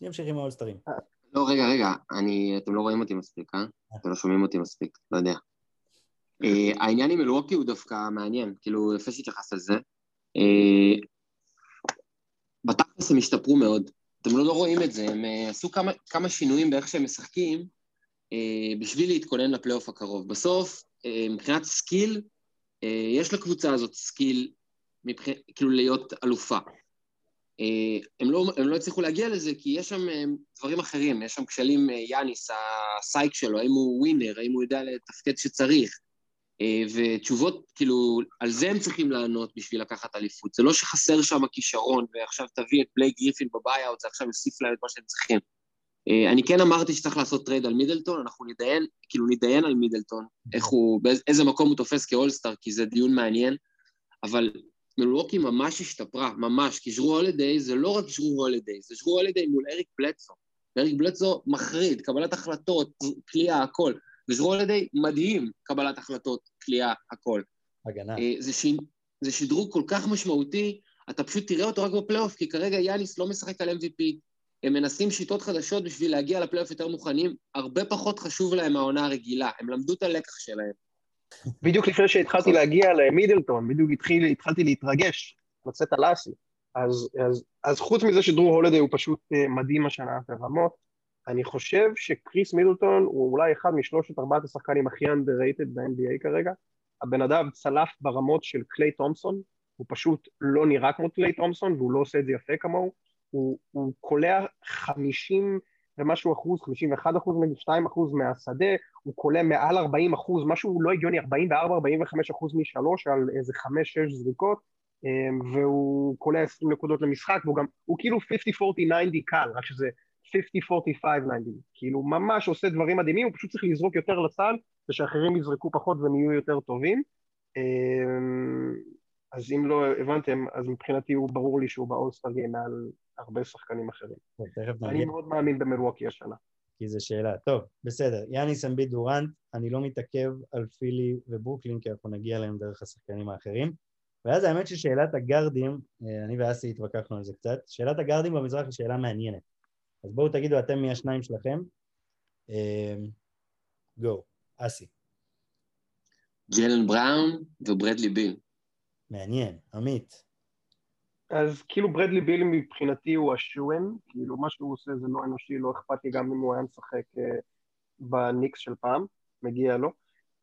אני אמשיך עם האולסטרים. לא, רגע, רגע, אני, אתם לא רואים אותי מספיק, אה? אתם לא שומעים אותי מספיק, לא יודע. Uh, העניין עם מלווקי הוא דווקא מעניין, כאילו, יפה שהתייחסת לזה. Uh, בתכלס הם השתפרו מאוד, אתם לא, רואים את זה, הם uh, עשו כמה, כמה שינויים באיך שהם משחקים בשביל להתכונן לפלייאוף הקרוב. בסוף, מבחינת skill, יש לקבוצה הזאת skill, מבח... כאילו להיות אלופה. הם, לא, הם לא הצליחו להגיע לזה כי יש שם דברים אחרים, יש שם כשלים, יאניס, הסייק שלו, האם הוא winner, האם הוא יודע לתפקד שצריך. אה, ותשובות, כאילו, על זה הם צריכים לענות בשביל לקחת אליפות. זה לא שחסר שם כישרון, ועכשיו תביא את בלייק גריפין ב buyout, זה עכשיו יוסיף להם את מה שהם צריכים. אה, אני כן אמרתי שצריך לעשות טרייד על מידלטון, אנחנו נדיין, כאילו נדיין על מידלטון, איך הוא, באיזה מקום הוא תופס כאולסטאר, כי זה דיון מעניין, אבל מלווקי ממש השתפרה, ממש, כי ז'רו הולידיי זה לא רק ז'רו הולידיי, זה ז'רו הולידיי מול אריק בלטסו. אריק בלטסו מחריד, קבלת החלטות, כליאה, הכל. וז'רו הולידיי מדהים, קבלת החלטות, כליאה, הכל. הגנה. אה, זה, ש... זה שדרוג כל כך משמעותי, אתה פשוט תראה אותו רק בפלייאוף, כי כרגע יאניס לא משחק על MVP. הם מנסים שיטות חדשות בשביל להגיע לפלייאוף יותר מוכנים, הרבה פחות חשוב להם העונה הרגילה, הם למדו את הלקח שלהם. בדיוק לפני שהתחלתי להגיע למידלטון, בדיוק התחיל, התחלתי להתרגש, לצאת על אסי. אז, אז, אז חוץ מזה שדרו הולדי הוא פשוט אה, מדהים השנה ברמות, אני חושב שקריס מידלטון הוא אולי אחד משלושת ארבעת השחקנים הכי underrated ב-NBA כרגע. הבן אדם צלף ברמות של קליי תומפסון, הוא פשוט לא נראה כמו קליי תומפסון והוא לא עושה את זה יפה כמוהו. הוא, הוא קולע 50 ומשהו אחוז, 51 אחוז, 2 אחוז מהשדה, הוא קולע מעל 40 אחוז, משהו לא הגיוני, 44-45 אחוז משלוש על איזה 5-6 זריקות, אמ, והוא קולע 20 נקודות למשחק, והוא גם, הוא כאילו 50-40-90 קל, רק שזה 50-45-90, כאילו ממש עושה דברים מדהימים, הוא פשוט צריך לזרוק יותר לסל, ושאחרים יזרקו פחות והם יהיו יותר טובים. אמ, אז אם לא הבנתם, אז מבחינתי הוא ברור לי שהוא באולסטאר גיים מעל הרבה שחקנים אחרים. אני מאוד מאמין במלווקי השנה. כי זו שאלה. טוב, בסדר. יאניס אמביט דורנט, אני לא מתעכב על פילי וברוקלין, כי אנחנו נגיע אליהם דרך השחקנים האחרים. ואז האמת ששאלת הגארדים, אה, אני ואסי התווכחנו על זה קצת, שאלת הגארדים במזרח היא שאלה מעניינת. אז בואו תגידו אתם מי השניים שלכם. גו, אה, אסי. ג'לן בראון וברדלי ביל. מעניין, עמית. אז כאילו ברדלי ביל מבחינתי הוא השואן, כאילו מה שהוא עושה זה לא אנושי, לא אכפת לי גם אם הוא היה משחק uh, בניקס של פעם, מגיע לו.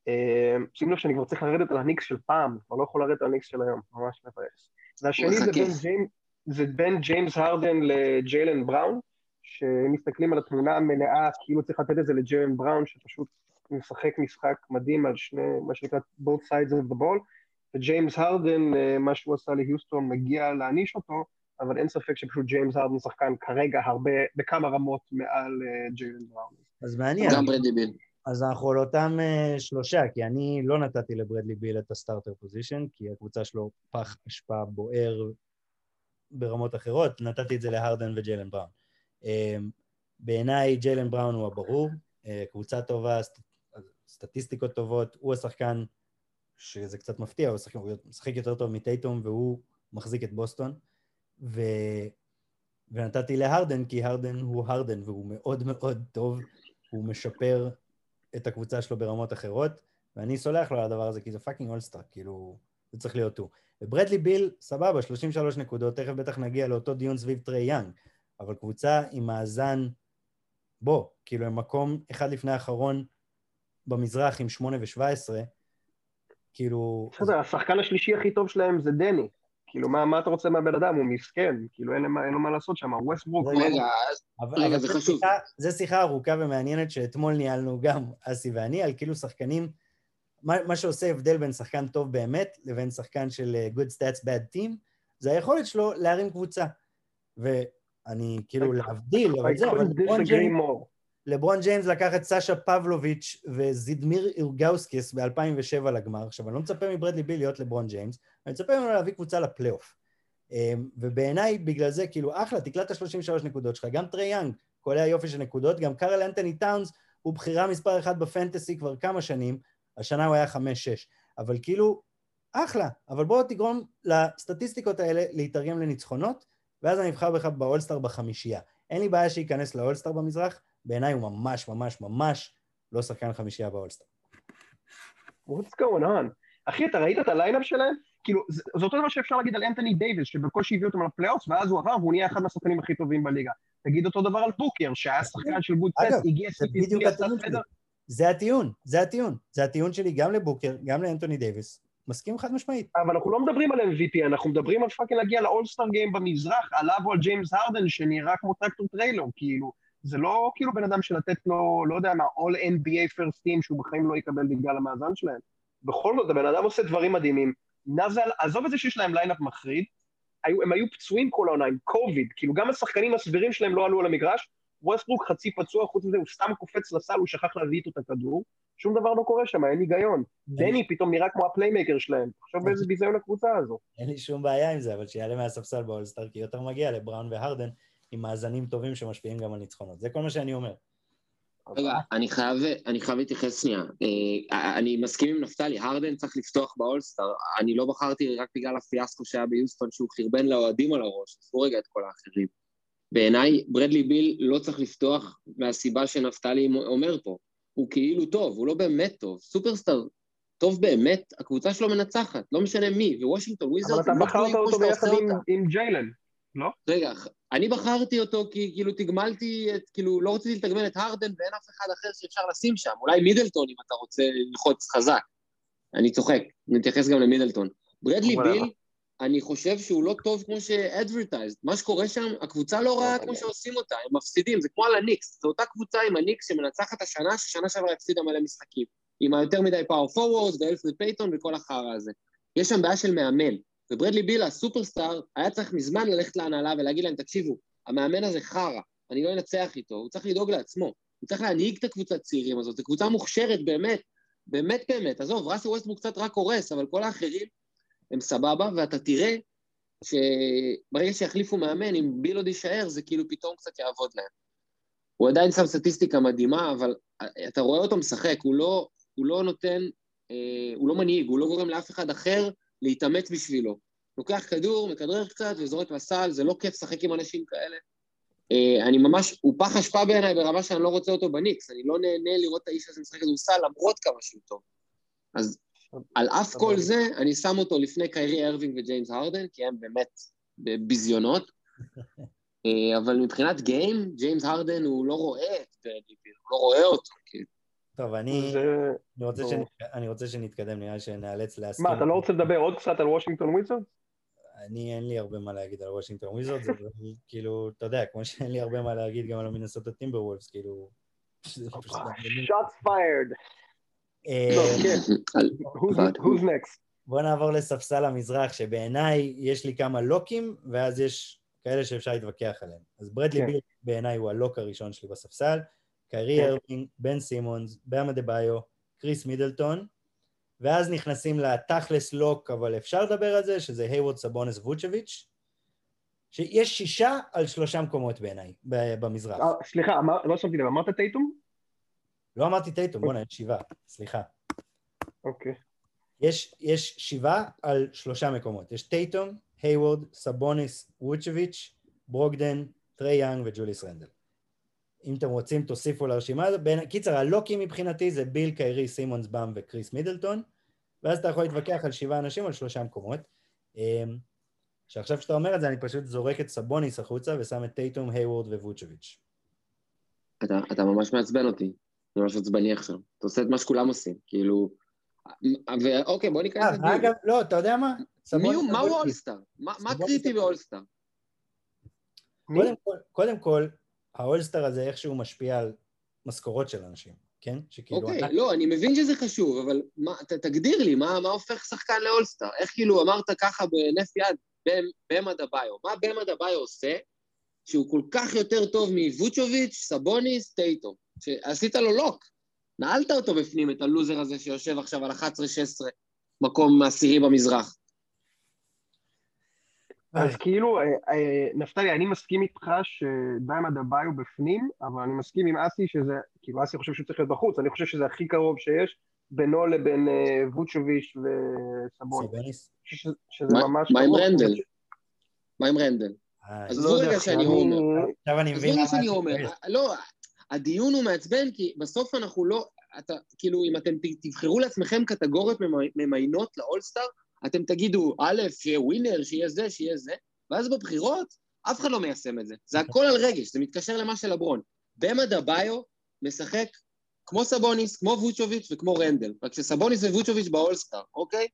אה, שים לב שאני כבר צריך לרדת על הניקס של פעם, כבר לא יכול לרדת על הניקס של היום, ממש מבאס. והשני זה בין, ג'יימ, זה בין ג'יימס הרדן לג'יילן בראון, שמסתכלים על התמונה המלאה, כאילו צריך לתת את זה לג'יילן בראון, שפשוט משחק משחק מדהים על שני, מה שנקרא both sides of the ball, וג'יימס הרדן, אה, מה שהוא עשה להיוסטון, מגיע להעניש אותו, אבל אין ספק שפשוט ג'יימס הרדן שחקן כרגע הרבה, בכמה רמות מעל uh, ג'יילן בראון. אז מעניין. גם ברדלי ביל. אז אנחנו על אותם uh, שלושה, כי אני לא נתתי לברדלי ביל את ה starter position, כי הקבוצה שלו פח אשפה בוער ברמות אחרות, נתתי את זה להרדן וג'יילן בראון. Uh, בעיניי ג'יילן בראון הוא הברור, uh, קבוצה טובה, סט... סטטיסטיקות טובות, הוא השחקן שזה קצת מפתיע, הוא משחק, הוא משחק יותר טוב מטייטום והוא מחזיק את בוסטון. ו... ונתתי להרדן, כי הרדן הוא הרדן והוא מאוד מאוד טוב, הוא משפר את הקבוצה שלו ברמות אחרות, ואני סולח לו על הדבר הזה, כי זה fucking אולסטאר, כאילו, זה צריך להיות הוא. וברדלי ביל, סבבה, 33 נקודות, תכף בטח נגיע לאותו דיון סביב טרי יאנג, אבל קבוצה עם מאזן, בוא, כאילו הם מקום אחד לפני האחרון במזרח עם 8 ו-17, כאילו... בסדר, השחקן השלישי הכי טוב שלהם זה דני. כאילו, מה, מה אתה רוצה מהבן אדם? הוא מסכן, כאילו, אין, אין לו מה לעשות שם, ווסטברוק. רגע, רגע, זה חשוב. שיחה, זו שיחה ארוכה ומעניינת שאתמול ניהלנו גם אסי ואני, על כאילו שחקנים, מה, מה שעושה הבדל בין שחקן טוב באמת לבין שחקן של אה, good stats bad team, זה היכולת שלו להרים קבוצה. ואני כאילו להבדיל, אבל זה, אבל לברון ג'יימס לקח את סאשה פבלוביץ' וז'ידרונאס אילגאוסקס ב-2007 לגמר. עכשיו, אני לא מצפה מברדלי ביל להיות לברון ג'יימס, אני מצפה ממנו להביא קבוצה לפלייאוף. אמ, ובעיניי, בגלל זה, כאילו, אחלה, תקלע את ה-33 נקודות שלך. גם טרי יאנג קולע יופי של נקודות, גם קארל אנטוני טאונס הוא בחירה מספר אחת בפנטסי כבר כמה שנים, השנה הוא היה חמש-שש. אבל כאילו, אחלה, אבל בואו תגרום לסטטיסטיקות האלה להתרגם לניצחונות, ואז אני אבחר בך באולסטאר בחמישייה. אין לי בעיה שייכנס לאולסטאר במזרח, בעיניי הוא ממש ממש ממש לא שחקן חמישייה באולסטאר. What's going on? אחי, אתה ראית את ה lineup שלהם? כאילו, זה, זה אותו דבר שאפשר להגיד על אנטוני דייוויס, שבקושי הביא אותם לפלייאוף, ואז הוא עבר והוא נהיה אחד מהשחקנים הכי טובים בליגה. תגיד אותו דבר על בוקר, שהיה שחקן של good stats, הגיע CP, זה הטיעון, זה הטיעון. זה הטיעון שלי גם לבוקר, גם לאנטוני דייוויס. מסכים חד משמעית. אבל אנחנו לא מדברים על MVP, אנחנו מדברים על fucking להגיע ל All-Star Game במזרח, עליו או על ג'יימס הרדן, שנראה כמו טרקטור טריילור, כאילו. זה לא כאילו בן אדם שלתת לו, לא יודע מה, All NBA First Team שהוא בחיים לא יקבל בגלל המאזן שלהם. בכל זאת, הבן אדם עושה דברים מדהימים. נזל, עזוב את זה שיש להם lineup מחריד, היו, הם היו פצועים כל העונה עם קוביד, כאילו גם השחקנים הסבירים שלהם לא עלו על המגרש, ווסטברוק חצי פצוע, חוץ מזה הוא סתם קופץ לסל, הוא שכח להביא איתו את הכדור, שום דבר לא קורה שם, אין היגיון. דני פתאום נראה כמו ה playmaker שלהם, תחשוב באיזה ביזיון הקבוצה הזו. אין לי שום בעיה עם זה, אבל שיעלה מהספסל באולסטאר, כי יותר מגיע לבראון והרדן, עם מאזנים טובים שמשפיעים גם על ניצחונות. זה כל מה שאני אומר. רגע, אני חייב, אני חייב להתייחס שנייה. אה, אני מסכים עם נפתלי, הרדן צריך לפתוח באולסטאר. אני לא בחרתי רק בגלל הפיאסקו שהיה ביוסטון, שהוא חרבן לאוהדים על הראש, עזבו רגע את כל האחרים. בעיניי, ברדלי ביל לא צריך לפתוח מהסיבה שנפתלי אומר פה. הוא כאילו טוב, הוא לא באמת טוב. סופרסטאר טוב באמת, הקבוצה שלו מנצחת, לא משנה מי, ווושינגטון וויזרד... אבל אתה בחרת אותו ביחד עם-. עם ג'יילן, לא? רגע, אני בחרתי אותו כי כאילו תגמלתי את, כאילו לא רציתי לתגמל את הרדן ואין אף אחד אחר שאפשר לשים שם. אולי מידלטון אם אתה רוצה ללחוץ חזק. אני צוחק, נתייחס גם למידלטון. ברדלי. ביל, אני חושב שהוא לא טוב כמו ש-advertised. מה שקורה שם, הקבוצה לא רעה לא כמו. שעושים אותה, הם מפסידים, זה כמו על הניקס. זו אותה קבוצה עם הניקס שמנצחת השנה, ששנה שעברה הפסידה מלא משחקים. עם היותר מדי power forward ואלפריד פייטון וכל החרא הזה. יש שם בעיה של מאמן. וברדלי ביל, הסופרסטאר, היה צריך מזמן ללכת להנהלה ולהגיד להם, תקשיבו, המאמן הזה חרא, אני לא אנצח איתו, הוא צריך לדאוג לעצמו, הוא צריך להנהיג את הקבוצת צעירים הזאת, זו קבוצה מוכשרת באמת, באמת באמת, עזוב, ראסי ווסטבורג קצת רק הורס, אבל כל האחרים הם סבבה, ואתה תראה שברגע שיחליפו מאמן, אם ביל עוד יישאר, זה כאילו פתאום קצת יעבוד להם. הוא עדיין שם סטטיסטיקה מדהימה, אבל אתה רואה אותו משחק, הוא לא, הוא לא נותן, אה, הוא לא מנהיג, הוא לא גורם לאף אחד אחר להתאמץ בשבילו. לוקח כדור, מכדרר קצת וזורק לסל, זה לא כיף לשחק עם אנשים כאלה. אה, אני ממש, הוא פח אשפה בעיניי ברמה שאני לא רוצה אותו בניקס, אני לא נהנה לראות את האיש הזה משחק כדורסל למרות כמה שהוא טוב. אז על אף כל זה, אני שם אותו לפני קיירי ארווינג וג'יימס הרדן, כי הם באמת בביזיונות. אה, אבל מבחינת game, ג'יימס הרדן הוא לא רואה את ברדלי ביל, הוא לא רואה אותו. טוב, אני זה... אני רוצה. שנתק- אני רוצה שנתקדם, נראה שנאלץ להסכים. מה, אתה לא רוצה לדבר עוד קצת על וושינגטון וויזרד? אני, אין לי הרבה מה להגיד על וושינגטון וויזרדס, אבל כאילו, אתה יודע, כמו שאין לי הרבה מה להגיד גם על המינסוטה טימבר וולפס, כאילו... שזה פשוט בוא נעבור לספסל המזרח, שבעיניי יש לי כמה lock ים, ואז יש כאלה שאפשר להתווכח עליהם. אז ברדלי כן. ביל בעיניי הוא ה lock הראשון שלי בספסל, קיירי כן. ארווינג, בן סימונס, באם אדבאיו, קריס מידלטון, ואז נכנסים לתכלס lock, אבל אפשר לדבר על זה, שזה היוורד סבוניס, ווצ'ביץ', שיש שישה על שלושה מקומות בעיניי, במזרח. אה, סליחה, לא שמתי לב, אמרת טייטום? לא אמרתי טייטום, בוא'נה, יש שבעה, סליחה. אוקיי. יש, יש שבעה על שלושה מקומות. יש טייטום, היוורד, סבוניס, ווצ'ביץ', ברוגדון, טרי יאנג וג'וליוס רנדל. אם אתם רוצים, תוסיפו לרשימה הזאת. בין, קיצר, ה lock ים מבחינתי זה ביל, קיירי, סימונס, באם וקריס מידלטון, ואז אתה יכול להתווכח על שבעה אנשים על שלושה מקומות. אמ, שעכשיו שאתה אומר את זה, אני פשוט זורק את סבוניס החוצה ושם את טייטום, היוורד וווצ'ביץ'. אתה, אתה ממש מעצבן אותי, זה ממש עצבני עכשיו. אתה עושה את מה שכולם עושים, כאילו... ואוקיי, בוא ניכנס אה, לדיון. ואגב, לא, אתה יודע מה? מי הוא, מהו וווצ'ביץ'. אולסטאר? מה מה קריטי. באולסטאר? קודם כל, האולסטאר הזה איכשהו משפיע על משכורות של אנשים, כן? שכאילו... אוקיי, אתה- לא, אני מבין שזה חשוב, אבל מה, ת, תגדיר לי, מה, מה הופך שחקן לאולסטאר? איך כאילו אמרת ככה בהינף יד, בא- באם אדבאיו? מה באם אדבאיו עושה שהוא כל כך יותר טוב מווצ'וביץ', סבוניס, טייטום? שעשית לו lock. נעלת אותו בפנים, את ה loser הזה שיושב עכשיו על 11-16, מקום עשירי במזרח. אז כאילו, אה, אה, נפתלי, אני מסכים איתך שדיימה דביי הוא בפנים, אבל אני מסכים עם אסי שזה, כאילו אסי חושב שהוא צריך להיות בחוץ, אני חושב שזה הכי קרוב שיש בינו לבין אה, ווצ'וביץ' וסבון. שזה- ממש מה עם. רנדל? מה עם רנדל? עזבו לא יודע, רגע שאני אני- אומר. עכשיו אני מבין עזבו. מה שאני אומר. לא, הדיון הוא מעצבן, כי בסוף אנחנו לא... אתה, כאילו, אם אתם תבחרו לעצמכם קטגוריות ממי- ממיינות לאולסטאר, אתם תגידו, א', שיהיה ווינר, שיהיה זה, שיהיה זה, ואז בבחירות, אף אחד לא מיישם את זה. זה הכל על רגש, זה מתקשר למה של לברון. במה דביו משחק כמו סבוניס, כמו ווצ'וביץ' וכמו רנדל, רק שסבוניס וווצ'וביץ' באולסטאר, אוקיי?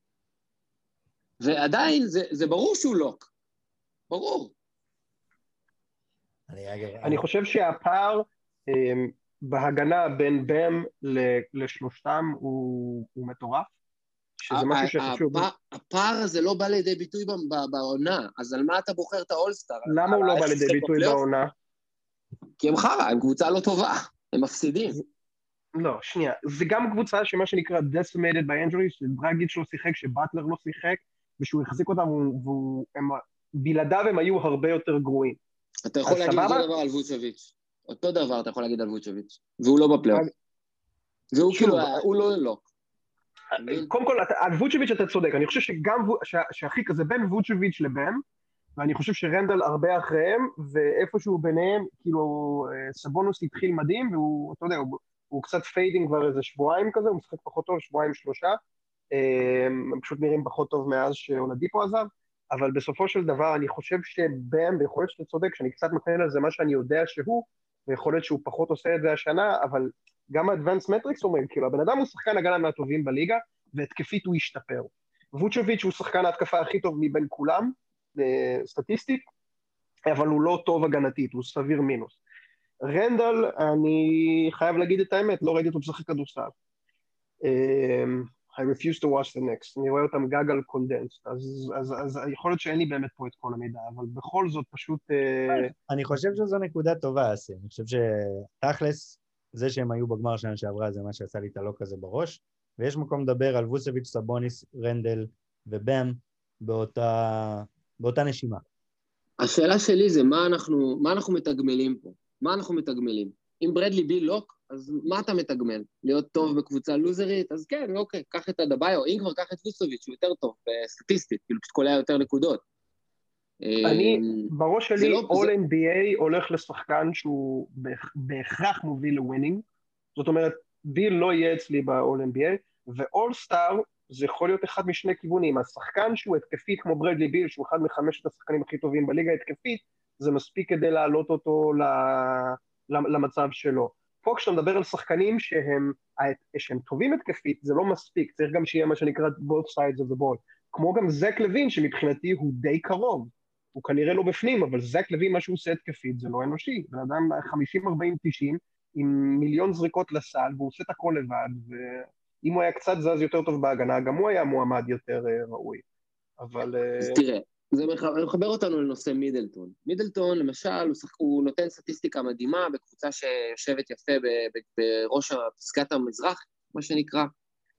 ועדיין, זה, זה ברור שהוא לוק. ברור. אני אגב... אני חושב שהפער בהגנה בין בם לשלושתם הוא הוא מטורף, שזה משהו שחשוב. הפ- הפער הזה לא בא לידי ביטוי בעונה, אז על מה אתה בוחר את האולסטאר? למה הוא לא בא איך לידי ביטוי? בעונה? כי הם חרא, הם קבוצה לא טובה, הם מפסידים. לא, שנייה. זה גם קבוצה שמה שנקרא decimated by injuries, שדרגיץ' לא שיחק, שבטלר לא שיחק, ושהוא החזיק אותם, והוא... הם- היו הרבה יותר גרועים. אתה יכול להגיד? אותו דבר על ווצ'וביץ'. אותו דבר אתה יכול להגיד על ווצ'וביץ', והוא לא בפלייאוף. והוא כאילו, אז- הוא לא lock. מבין? קודם כל, על ווצ'ביץ' אתה צודק, אני חושב שגם, שהכי כזה בין ווצ'ביץ' לבן, ואני חושב שרנדל הרבה אחריהם, ואיפשהו ביניהם, כאילו, אה, סבוניס התחיל מדהים, והוא, אתה יודע, הוא, הוא קצת fading כבר איזה שבועיים כזה, הוא משחק פחות טוב, שבועיים שלושה, הם פשוט נראים פחות טוב מאז שאולדיפו עזב, אבל בסופו של דבר אני חושב שבאם, ויכול להיות שאתה צודק, שאני קצת מקרין על זה מה שאני יודע שהוא, ויכול להיות שהוא פחות עושה את זה השנה, אבל גם ה-advanced metrics אומרים, כאילו, הבן אדם הוא שחקן הגנה מהטובים בליגה, והתקפית הוא השתפר. ווצ'וביץ' הוא שחקן ההתקפה הכי טוב מבין כולם, אה, סטטיסטית, אבל הוא לא טוב הגנתית, הוא סביר מינוס. רנדל, אני חייב להגיד את האמת, לא ראיתי אותו משחק כדורסל. I refuse to watch the next, אני רואה אותם גג על condensed, אז, אז, אז יכול להיות שאין לי באמת פה את כל המידע, אבל בכל זאת פשוט... אה, אני חושב שזו נקודה טובה, אסי, אני חושב שתכלס, זה שהם היו בגמר שנה שעברה זה מה שעשה לי את ה lock הזה בראש, ויש מקום לדבר על ווצ'ביץ', סבוניס, רנדל ובאם באותה, באותה נשימה. השאלה שלי זה מה אנחנו, מה אנחנו מתגמלים פה? מה אנחנו מתגמלים? אם ברדלי ביל lock, אז מה אתה מתגמל? להיות טוב בקבוצה לוזרית? אז כן, אוקיי, קח את אדבאיו, אם כבר קח את ווצ'וביץ', הוא יותר טוב סטטיסטית, כאילו פשוט קולע יותר נקודות. אני, אמ, בראש שלי, לא, All זה... NBA הולך לשחקן שהוא בהכרח מוביל ל winning, זאת אומרת, ביל לא יהיה אצלי ב-All NBA, ו-All Star זה יכול להיות אחד משני כיוונים. השחקן שהוא התקפי כמו ברדלי ביל, שהוא אחד מחמשת השחקנים הכי טובים בליגה התקפית, זה מספיק כדי להעלות אותו למצב שלו. פה כשאתה מדבר על שחקנים שהם, שהם טובים התקפית, זה לא מספיק, צריך גם שיהיה מה שנקרא both sides of the ball. כמו גם זק לוין, שמבחינתי הוא די קרוב. הוא כנראה לא בפנים, אבל זק לוין, מה שהוא עושה התקפית, זה לא אנושי. בן אדם 50, 40, 90, עם מיליון זריקות לסל, והוא עושה את הכל לבד, ואם הוא היה קצת זז יותר טוב בהגנה, גם הוא היה מועמד יותר אה, ראוי. אבל... אה, תראה, זה מחבר אותנו לנושא מידלטון. מידלטון, למשל, הוא, שח... הוא נותן סטטיסטיקה מדהימה בקבוצה שיושבת יפה בראש פסקת המזרח, מה שנקרא,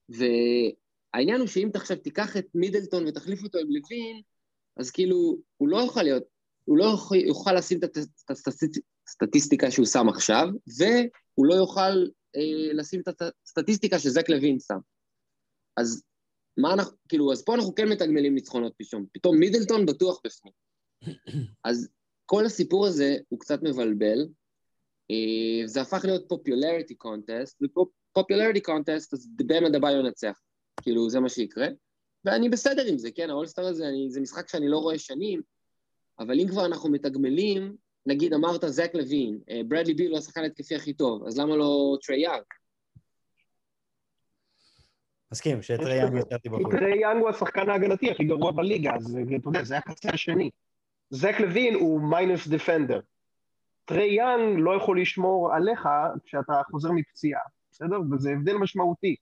והעניין הוא שאם אתה עכשיו תיקח את מידלטון ותחליף אותו עם לוין, אז כאילו, הוא לא יוכל להיות, הוא לא יוכל לשים את הסטטיסטיקה שהוא שם עכשיו, והוא לא יוכל אה, לשים את הסטטיסטיקה שזק לוין שם. אז מה אנחנו, כאילו, אז פה אנחנו כן מתגמלים ניצחונות פתאום. פתאום מידלטון בטוח בפנים. אז כל הסיפור הזה הוא קצת מבלבל. אה, זה הפך להיות popularity contest, ו popularity contest, אז בם אדביו ינצח. כאילו, זה מה שיקרה. ואני בסדר עם זה, כן, האולסטאר הזה, אני, זה משחק שאני לא רואה שנים, אבל אם כבר אנחנו מתגמלים, נגיד אמרת זק לוין, אה, ברדלי ביל הוא השחקן התקפי הכי טוב, אז למה לא טרי יאנג? מסכים, שטרי יאנג יצאתי בחוץ. טרי יאנג הוא השחקן ההגנתי הכי גרוע בליגה, אז אתה יודע, זה הקצה השני. זק לוין הוא מיינוס דפנדר. טרי יאנג לא יכול לשמור עליך כשאתה חוזר מפציעה, בסדר? וזה הבדל משמעותי,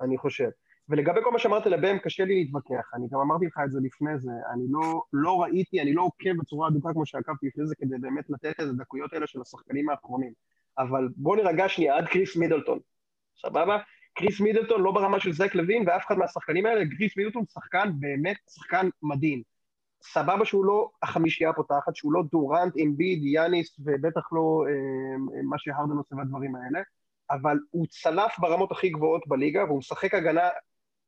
אני חושב. ולגבי כל מה שאמרת על בם, קשה לי להתווכח. אני גם אמרתי לך את זה לפני זה. אני לא, לא ראיתי, אני לא עוקב בצורה אדוקה כמו שעקבתי לפני זה, כדי באמת לתת את הדקויות האלה של השחקנים האחרונים. אבל בוא נירגע שנייה עד קריס מידלטון, סבבה? קריס מידלטון לא ברמה של זק לוין ואף אחד מהשחקנים האלה, קריס מידלטון שחקן באמת שחקן מדהים. סבבה שהוא לא החמישייה הפותחת, שהוא לא דורנט, אמביד, יאניס ובטח לא אה, מה שהרדן עושה בדברים האלה, אבל הוא צלף ברמות הכי גבוהות בליגה והוא משחק הגנה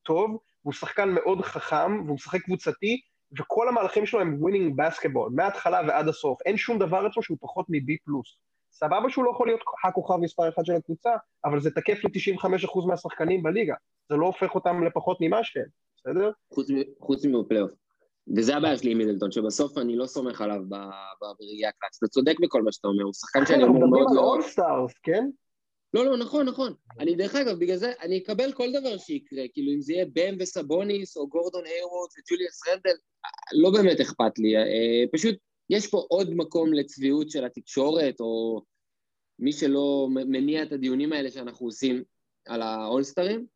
טוב, והוא שחקן מאוד חכם והוא משחק קבוצתי, וכל המהלכים שלו הם winning basketball, מההתחלה ועד הסוף. אין שום דבר אצלו שהוא פחות מ- B plus. סבבה שהוא לא יכול להיות הכוכב מספר אחד של הקבוצה, אבל זה תקף ל-95% מהשחקנים בליגה. זה לא הופך אותם לפחות ממה שהם, בסדר? חוץ מפלייאוף. וזה הבעיה שלי עם מידלטון, שבסוף אני לא סומך עליו בראייה הקלאס. אתה צודק בכל מה שאתה אומר, הוא שחקן שאני אומר מאוד... אנחנו מדברים על all-stars, כן? לא, לא, נכון, נכון. אני, דרך אגב, בגלל זה, אני אקבל כל דבר שיקרה, כאילו, אם זה יהיה בם וסבוניס, או גורדון הייוורד וג'וליאס רנדל, לא באמת אכפת לי. אה, פשוט, יש פה עוד מקום לצביעות של התקשורת, או מי שלא מניע את הדיונים האלה שאנחנו עושים על האולסטרים.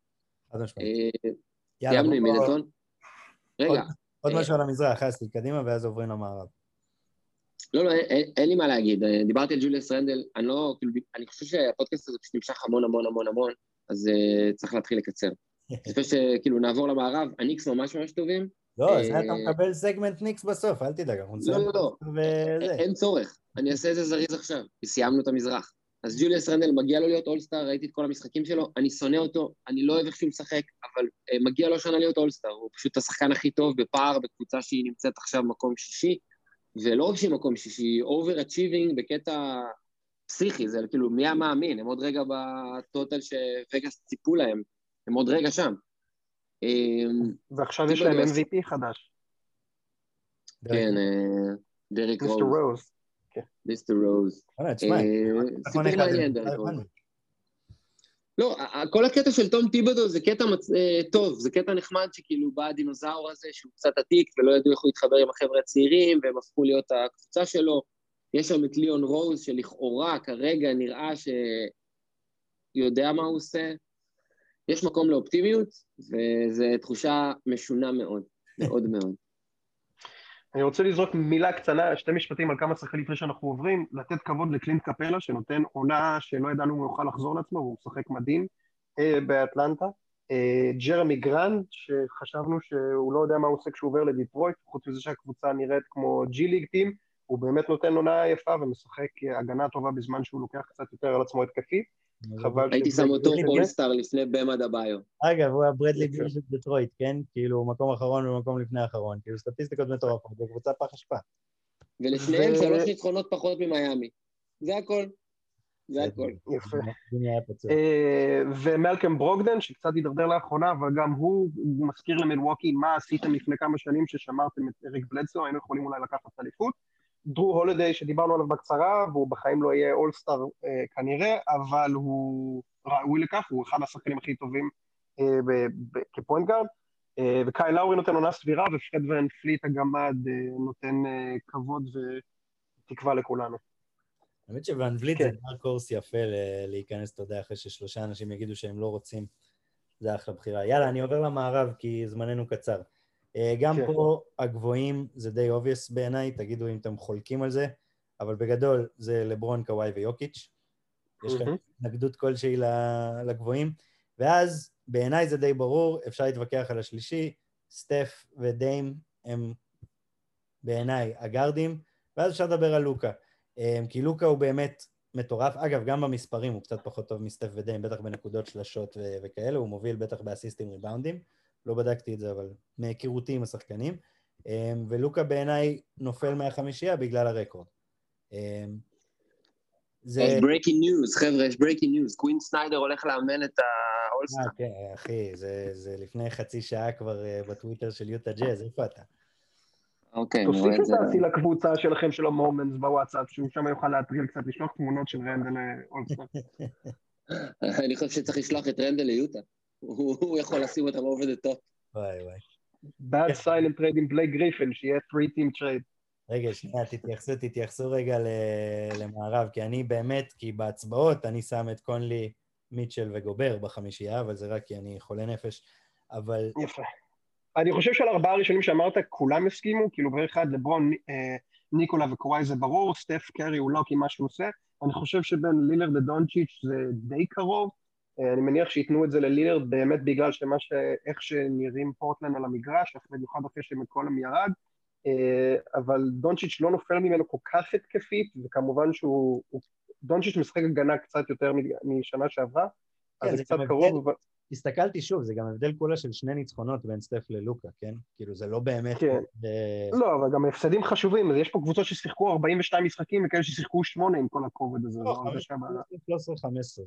חד משמעית. אה, סיימנו עם מידלטון. רגע. עוד משהו על המזרח, אסי, קדימה, ואז עוברים למערב. לא, לא, אין, לי מה להגיד. אה, דיברתי על ג'וליאס רנדל, אני לא, כאילו, אני חושב שהפודקאסט הזה פשוט נמשך המון המון המון המון, אז צריך להתחיל לקצר. לפני שכאילו נעבור למערב, הניקס ממש ממש טובים. לא, אז אתה מקבל סגמנט ניקס בסוף, אל תדאג, אנחנו נסיים. לא, לא, לא, אין צורך, אני אעשה את זה זריז עכשיו, כי סיימנו את המזרח. אז ג'וליאס רנדל, מגיע לו להיות אולסטאר, ראיתי את כל המשחקים שלו, אני שונא אותו, אני לא אוהב איך שהוא משחק, אבל אה, מגיע לו השנה להיות אולסטאר, הוא פשוט השחקן הכי טוב בפער, בקבוצה שהיא נמצאת עכשיו במקום שישי, ולא רק שהיא מקום שישי, overachieving בקטע פסיכי, זה כאילו מי היה מאמין, הם עוד רגע ב total שווגאס ציפו להם, הם עוד רגע שם. אמ, ועכשיו יש להם MVP חדש. כן, אה, דריק מיסטר רוז. רוז. מיסטר רוז. אה, סיפור מעניין, דריק לא רוז. הבנו. לא, כל הקטע של תום טיבודו זה קטע מצ- אה, טוב, זה קטע נחמד שכאילו בא הדינוזאור הזה שהוא קצת עתיק ולא ידעו איך הוא יתחבר עם החבר'ה הצעירים והם הפכו להיות הקבוצה שלו. יש שם את ליאון רוז שלכאורה כרגע נראה שיודע מה הוא עושה. יש מקום לאופטימיות וזו תחושה משונה מאוד, מאוד מאוד. אני רוצה לזרוק מילה קטנה, שתי משפטים על כמה שחקנים לפני שאנחנו עוברים, לתת כבוד לקלינט קפלה, שנותן עונה שלא ידענו אם הוא יוכל לחזור לעצמו, והוא משחק מדהים אה, באטלנטה. אה, ג'רמי גרנט, שחשבנו שהוא לא יודע מה הוא עושה כשהוא עובר לדיטרויט, חוץ מזה שהקבוצה נראית כמו G League team, הוא באמת נותן עונה יפה ומשחק הגנה טובה בזמן שהוא לוקח קצת יותר על עצמו התקפי. חבל הייתי שם אותו אולסטאר לפני במה דביו. אגב, הוא הברדלי יפה. ביל של דטרויט, כן? כאילו, מקום אחרון ומקום לפני האחרון. כאילו, סטטיסטיקות מטורפות, זו קבוצה פח אשפה. ולשניהם ו- שלוש ניצחונות פחות ממיאמי. זה הכל. זה הכל. יפה. היה פצוע. אה, ומלקם ברוקדן, שקצת הידרדר לאחרונה, אבל גם הוא מזכיר למילווקי מה עשיתם לפני כמה שנים ששמרתם את אריק בלדסו, היינו יכולים אולי לקחת אליפות. ג'רו הולידיי, שדיברנו עליו בקצרה, והוא בחיים לא יהיה אולסטאר אה, כנראה, אבל הוא ראוי לכך, הוא אחד השחקנים הכי טובים אה, ב- ב- כ point guard. אה, וקייל לאורי נותן עונה סבירה, ופרד ונפליט הגמד אה, נותן אה, כבוד ותקווה לכולנו. האמת שונפליט כן. זה כבר קורס יפה ל- להיכנס, אתה יודע, אחרי ששלושה אנשים יגידו שהם לא רוצים. זה אחלה בחירה. יאללה, אני עובר למערב, כי זמננו קצר. אה, גם כן. פה הגבוהים זה די obvious בעיניי, תגידו אם אתם חולקים על זה, אבל בגדול זה לברון, קוואי ויוקיץ'. יש לכם. התנגדות כלשהי לגבוהים. ואז בעיניי זה די ברור, אפשר להתווכח על השלישי, סטף ודיים הם בעיניי הגארדים, ואז אפשר לדבר על לוקה. אה, כי לוקה הוא באמת מטורף. אגב, גם במספרים הוא קצת פחות טוב מסטף ודיים, בטח בנקודות שלשות ו- וכאלה, הוא מוביל בטח באסיסטים ריבאונדים. לא בדקתי את זה, אבל מהיכרותי עם השחקנים. אה, ולוקה בעיניי נופל מהחמישייה בגלל הרקורד. אה, זה... יש breaking news, חבר'ה, יש breaking news. קווין סניידר הולך לאמן את האולסטאר. אה, כן, אחי, זה, זה לפני חצי שעה כבר אה, בטוויטר של יוטה ג'אז, איפה אתה? אוקיי, אני רואה תוסיף את את זה. דעתי לקבוצה שלכם של ה moments בוואטסאפ, שהוא שם יוכל להטריל קצת, לשלוח תמונות של רנדל אולסטאר. אני חושב שצריך לשלוח את רנדל ליוטה. הוא יכול לשים אותם over the top. וואי וואי. bad silent trade עם בלייק גריפין, שיהיה 3-team trade. רגע, שנייה, תתייחסו, תתייחסו רגע ל- למערב, כי אני באמת, כי בהצבעות אני שם את קונלי, מיטשל וגובר בחמישייה, אבל זה רק כי אני חולה נפש, אבל יפה. אני חושב שעל ארבעה הראשונים שאמרת, כולם הסכימו, כאילו בערך אחד לברון, אה, ניקולה וקוואי זה ברור, סטף קרי הוא לא כי מה שהוא עושה. אני חושב שבין לילרד לדונצ'יץ' זה די קרוב. אה, אני מניח שייתנו את זה ללילרד באמת בגלל שמה ש... איך שנראים פורטלנד על המגרש, במיוחד אחרי שמקולם ירד. אה, אבל דונצ'יץ' לא נופל ממנו כל כך התקפית, וכמובן שהוא... הוא- דונצ'יץ' משחק הגנה קצת יותר משנה שעברה, כן, אז זה זה קצת קרוב. הסתכלתי שוב, זה גם הבדל כולה של שני ניצחונות בין סטף ללוקה, כן? כאילו, זה לא באמת... כן. אה, לא, אבל גם הפסדים חשובים, יש פה קבוצות ששיחקו 42 משחקים וכאלה ששיחקו 8 עם כל הקוביד הזה. לא, זו הרגשה בעיה. 13-15,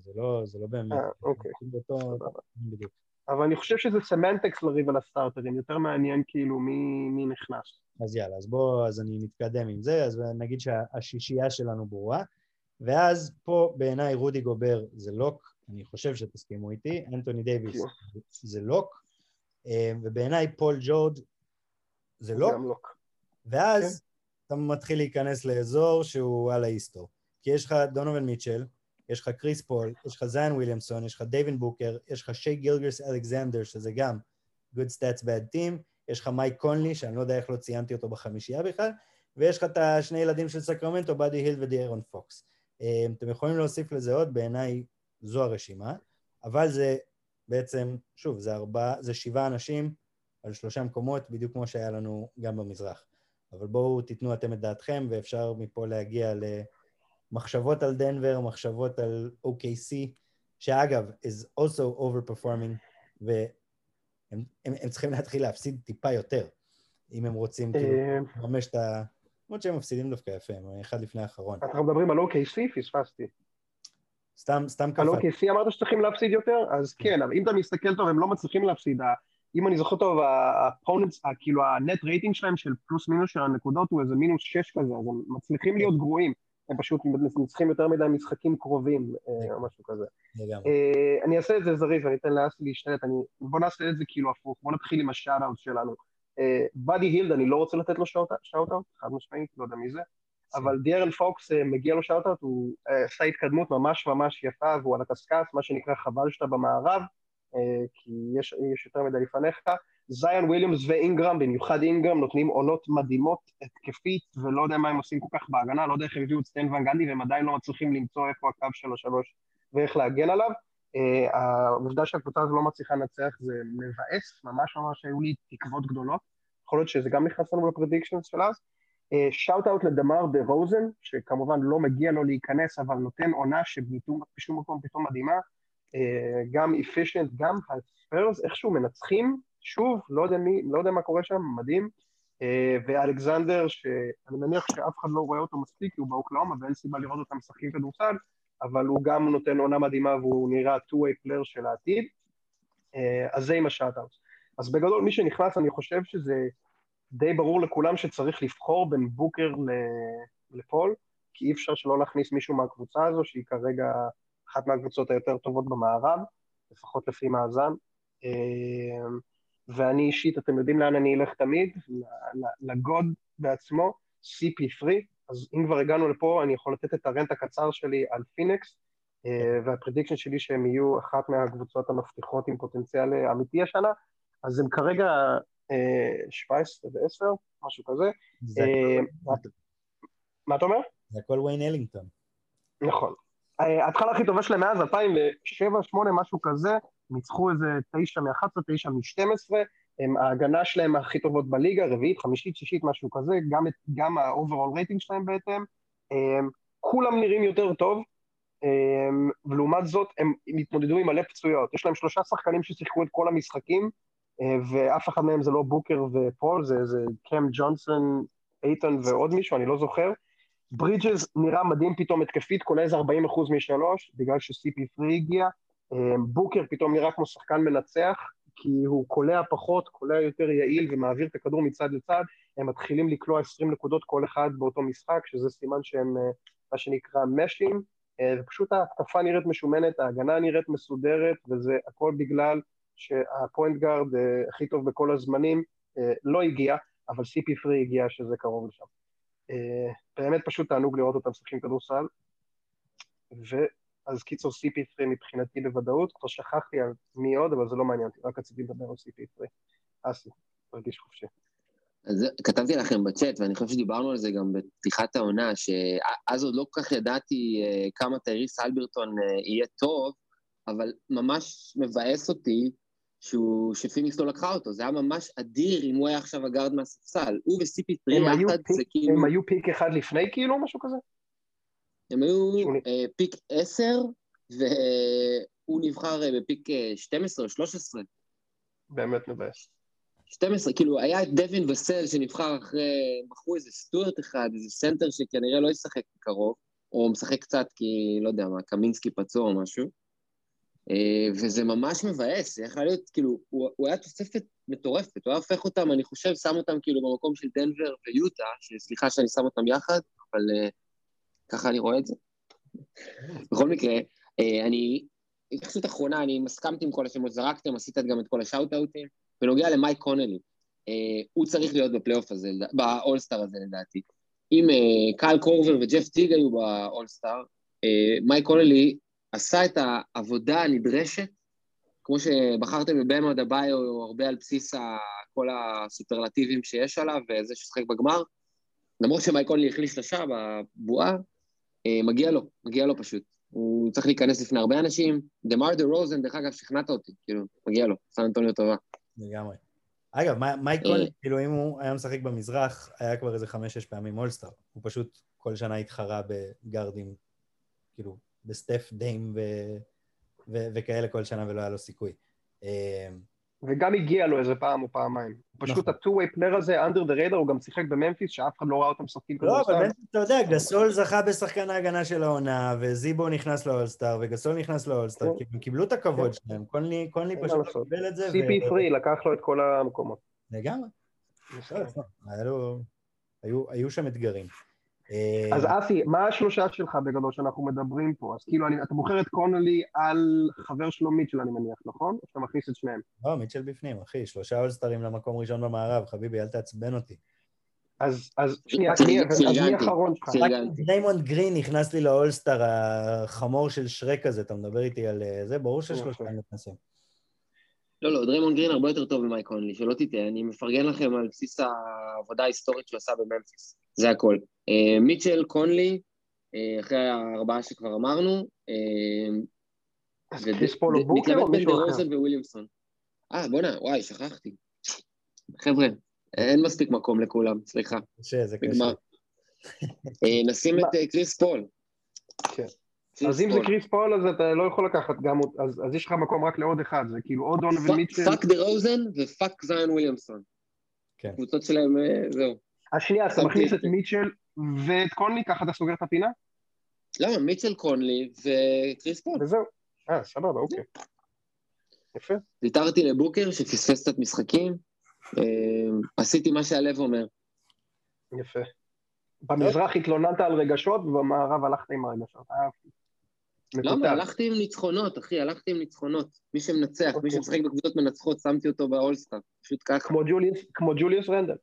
זה לא- זה לא באמת... אה, אוקיי. בדיוק. אבל אני חושב שזה semantics לריב על הסטארטרים, יותר מעניין כאילו מי, מי נכנס. אז יאללה, אז בואו, אז אני מתקדם עם זה, אז נגיד שהשישייה שלנו ברורה, ואז פה בעיניי רודי גובר זה lock, אני חושב שתסכימו איתי, אנטוני דייוויס כן. זה lock, אה, ובעיניי פול ג'ורג' זה lock, לא. ואז אתה מתחיל להיכנס לאזור שהוא על ההיסטור. כי יש לך דונובן מיטשל, יש לך קריס פול, יש לך זיין וויליאמסון, יש לך דווין בוקר, יש לך שי גילג'ס אלכסנדר, שזה גם Good Stats Bad Team, יש לך מייק קונלי, שאני לא יודע איך לא ציינתי אותו בחמישייה בכלל, ויש לך את השני ילדים של סקרמנטו, באדי הילד ודיארון פוקס. אה, אתם יכולים להוסיף לזה עוד, בעיניי זו הרשימה, אבל זה בעצם, שוב, זה ארבעה, זה שבעה אנשים על שלושה מקומות, בדיוק כמו שהיה לנו גם במזרח. אבל בואו תיתנו אתם את דעתכם, ואפשר מפה להגיע למחשבות על דנבר, מחשבות על OKC, שאגב, is also overperforming, והם הם, הם צריכים להתחיל להפסיד טיפה יותר, אם הם רוצים כאילו אה, לממש את ה... למרות שהם מפסידים דווקא יפה, הם אחד לפני האחרון. אנחנו מדברים על OKC, פספסתי. סתם, סתם קפץ. OKC אמרת שצריכים להפסיד יותר? אז כן, אבל אם אתה מסתכל טוב, הם לא מצליחים להפסיד. אם אני זוכר טוב, ה opponents, כאילו ה net rating שלהם של פלוס מינוס של הנקודות הוא איזה מינוס שש כזה, אז הם מצליחים להיות גרועים. הם פשוט מנצחים יותר מדי משחקים קרובים, אה, או משהו כזה. אה, אני אעשה את זה זריז, אני אתן לאסי להשתלט, בוא נעשה את זה כאילו הפוך, בוא נתחיל עם ה shout-out שלנו. באדי הילד, אני לא רוצה לתת לו shout-out, חד משמעית, לא יודע מי זה, אבל דיארון פוקס מגיע לו shout-out, הוא עשה התקדמות ממש ממש יפה, והוא על הקשקש, מה שנקרא חבל שאתה במערב, כי יש, יש יותר מדי לפניך. זאיון וויליאמסון ואינגרם, במיוחד אינגרם, נותנים עונות מדהימות התקפית, ולא יודע מה הם עושים כל כך בהגנה, לא יודע איך הם הביאו את סטן ון גנדי, והם עדיין לא מצליחים למצוא איפה הקו של השלוש ואיך להגן עליו. העובדה שהקבוצה הזו לא מצליחה לנצח זה מבאס, ממש ממש היו לי תקוות גדולות. יכול להיות שזה גם נכנס לנו ב predictions של אז. shout out לדמאר דה רוזן, שכמובן לא מגיע לו להיכנס, אבל נותן עונה שבשום מקום פתאום מדהימה. אה, גם efficient, גם הספרס, איכשהו מנצחים שוב, לא יודע, מי, לא יודע מה קורה שם, מדהים. אה, ואלכזנדר, שאני מניח שאף אחד לא רואה אותו מספיק, כי הוא באוקלהומה ואין סיבה לראות אותם משחקים כדורסל, אבל הוא גם נותן עונה מדהימה והוא נראה two-way player של העתיד. אה, אז זה עם השאט-אאוט. אז בגדול, מי שנכנס, אני חושב שזה די ברור לכולם שצריך לבחור בין בוקר לפול, כי אי אפשר שלא להכניס מישהו מהקבוצה הזו, שהיא כרגע אחת מהקבוצות היותר טובות במערב, לפחות לפי מאזן. אה, ואני אישית, אתם יודעים לאן אני אלך תמיד? לגוד בעצמו, CP3, אז אם כבר הגענו לפה, אני יכול לתת את הרנט הקצר שלי על פיניקס, אה, וה prediction שלי שהם יהיו אחת מהקבוצות המבטיחות עם פוטנציאל אמיתי השנה, אז הם כרגע 17 אה, ו-10, משהו כזה. אה, מה אתה אומר? זה הכל ויין אלינגטון. נכון. ההתחלה הכי טובה שלהם מאז 2007-2008, משהו כזה, ניצחו איזה תשע מ-11, תשע מ-12, ההגנה שלהם הכי טובות בליגה, רביעית, חמישית, שישית, משהו כזה, גם, גם ה-overall רייטינג שלהם בהתאם. כולם נראים יותר טוב, ולעומת זאת הם התמודדו עם מלא פצויות. יש להם שלושה שחקנים ששיחקו את כל המשחקים, ואף אחד מהם זה לא בוקר ופול, זה, זה קם ג'ונסון, איתן ועוד מישהו, אני לא זוכר. ברידג'ס נראה מדהים פתאום התקפית, כולל איזה 40% משלוש, בגלל ש-CP3 הגיע. אמ, בוקר פתאום נראה כמו שחקן מנצח, כי הוא קולע פחות, קולע יותר יעיל ומעביר את הכדור מצד לצד, הם מתחילים לקלוע 20 נקודות כל אחד באותו משחק, שזה סימן שהם אה, מה שנקרא משים, אה, ופשוט ההתקפה נראית משומנת, ההגנה נראית מסודרת, וזה הכל בגלל שהפוינט גארד אה, הכי טוב בכל הזמנים לא הגיע, אבל CP3 הגיע שזה קרוב לשם. באמת פשוט תענוג לראות אותם משחקים כדורסל, אז קיצור CP3 מבחינתי בוודאות, כבר שכחתי על מי עוד, אבל זה לא מעניין אותי, רק רציתי לדבר על CP3. אסי, תרגיש חופשי. אז כתבתי לכם בצ'אט, ואני חושב שדיברנו על זה גם בפתיחת העונה, שאז עוד לא כל כך ידעתי אה, כמה טייריס אלברטון אה, יהיה טוב, אבל ממש מבאס אותי שהוא, שפיניקס לא לקחה אותו, זה היה ממש אדיר אם הוא היה עכשיו הגארד מהספסל. הוא ו-CP3 יחד זה כאילו... הם היו פיק אחד לפני כאילו, משהו כזה? הם היו אה, פיק 10, והוא נבחר אה, בפיק 12 אה, או 13. באמת מבאס. 12, כאילו, היה את דווין וסל שנבחר אחרי, בחרו איזה סטוארט אחד, איזה סנטר שכנראה לא ישחק בקרוב, או משחק קצת כי, לא יודע מה, קמינסקי פצוע או משהו. וזה ממש מבאס, זה יכול להיות, כאילו, הוא, הוא היה תוספת מטורפת, הוא היה הופך אותם, אני חושב, שם אותם כאילו במקום של דנבר ויוטה, שסליחה שאני שם אותם יחד, אבל ככה אני רואה את זה. בכל מקרה, אה, אני, התייחסות אחרונה, אני מסכמתי עם כל השמות, זרקתם, עשית גם את כל ה shout-out ים. בנוגע למייק קונלי, אה, הוא צריך להיות בפלייאוף הזה, באולסטאר הזה לדעתי. אם אה, קייל קורבר וג'ף טיג היו באולסטאר, מייק קונלי עשה את העבודה הנדרשת, כמו שבחרתם בבאם אדבאיו הרבה על בסיס כל הסופרלטיבים שיש עליו, וזה ששחק בגמר. למרות שמייק קונלי החליש לשעה בבועה, אה, מגיע לו, מגיע לו פשוט. הוא צריך להיכנס לפני הרבה אנשים. דמאר דה רוזן, דרך אגב, שכנעת אותי, כאילו, מגיע לו, סן אנטוניו טובה. לגמרי. אגב, מייק קונ, אה. כאילו, אם הוא היה משחק במזרח, היה כבר איזה חמש-שש פעמים אולסטאר. הוא פשוט כל שנה התחרה בגארדים, כאילו, בסטף, דיים ו... ו... וכאלה כל שנה ולא היה לו סיכוי. אה, וגם הגיע לו איזה פעם או פעמיים. פשוט נכון. ה-2-way player הזה, under the radar, הוא גם שיחק בממפיס, שאף אחד לא ראה אותם משחקים לא. אבל אתה יודע, גסול זכה בשחקן ההגנה של העונה, וזיבו נכנס לאולסטאר, וגסול נכנס לאולסטאר, כן. כי הם קיבלו את הכבוד שלהם, קונלי פשוט. קיבל את זה, ו- CP3 לקח לו את כל המקומות. לגמרי. לא, לא, היו שם אתגרים. אה, אז אסי, מה השלושה שלך בגדול שאנחנו מדברים פה? אז כאילו, אני- אתה בוחר את קונלי על חבר שלו מיטשל, אני מניח, נכון? או שאתה מכניס את שניהם? לא, מיטשל בפנים, אחי, שלושה אולסטרים למקום ראשון במערב, חביבי, אל תעצבן אותי. אז, אז שנייה, מי- אז מי. האחרון שלך? פרגנתי. דריימונד גרין נכנס לי לאולסטאר, החמור של שרק הזה, אתה מדבר איתי על אה, זה? ברור ששלושתם נכנסים. לא, לא, דריימונד גרין הרבה יותר טוב ממייק קונלי, שלא תטעה, אני מפרגן לכם על בסיס העבודה ההיסטורית שהוא עשה בממפיס, זה הכל. אה, מיטשל, קונלי, אה, אחרי הארבעה שכבר אמרנו, אה, אז קריס פול או בוקר או מתלבט בין מישהו אחר? דה-רוזן וויליאמסון. אה, בואנה, וואי, שכחתי. חבר'ה, אין מספיק מקום לכולם, סליחה, קשה, זה קשה. נשים את קריס פול. כן. אז אם זה. קריס פול, אז אתה לא יכול לקחת גם, אות- אז אז יש לך מקום רק לעוד אחד, זה כאילו עוד fuck- ומיטשל. Fuck דה רוזן ו fuck זאיון וויליאמסון. כן. הקבוצות שלהם, זהו. אז שנייה, אז אתה מכניס את. מיטשל ואת קונלי, ככה אתה סוגר את הפינה? למה? מיטשל קונלי וקריס פול. וזהו. אה, סבבה, אוקיי. יפה. ויתרתי לבוקר שפספס קצת משחקים, אה, עשיתי מה שהלב אומר. יפה. במזרח התלוננת על רגשות, ובמערב הלכת עם הרגשות. אהבתי. למה? מקוטע. הלכתי עם ניצחונות, אחי, הלכתי עם ניצחונות. מי שמנצח, מי אוקיי. שמשחק בקבוצות מנצחות, שמתי אותו באולסטאר. פשוט ככה. כמו ג'וליוס רנדל.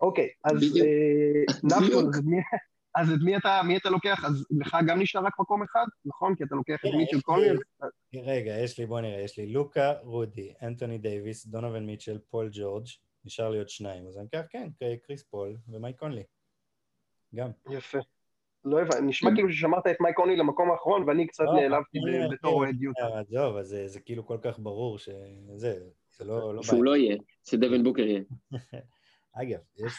אוקיי, אז בדיוק. אה. אז את מי- אתה, מי אתה לוקח? אז לך גם נשאר רק מקום אחד, נכון? כי אתה לוקח את כן, מיטשל אז- רגע, יש לי, בוא נראה, יש לי לוקה, רודי, אנטוני דייוויס, דונובן מיטשל, פול ג'ורג', נשאר לי עוד שניים, אז אני אקח, כן, קריס פול ומייק קונלי. גם. יפה. לא הבנתי, נשמע כן. כאילו ששמרת את מייק קונלי למקום האחרון, ואני קצת לא, נעלבתי בתור אחי, אוהד יוטה. אה, עזוב, אז זה- זה כאילו כל כך ברור שזה, זה לא לא שהוא לא יהיה, שדבן בוקר יהיה. אגב, יש,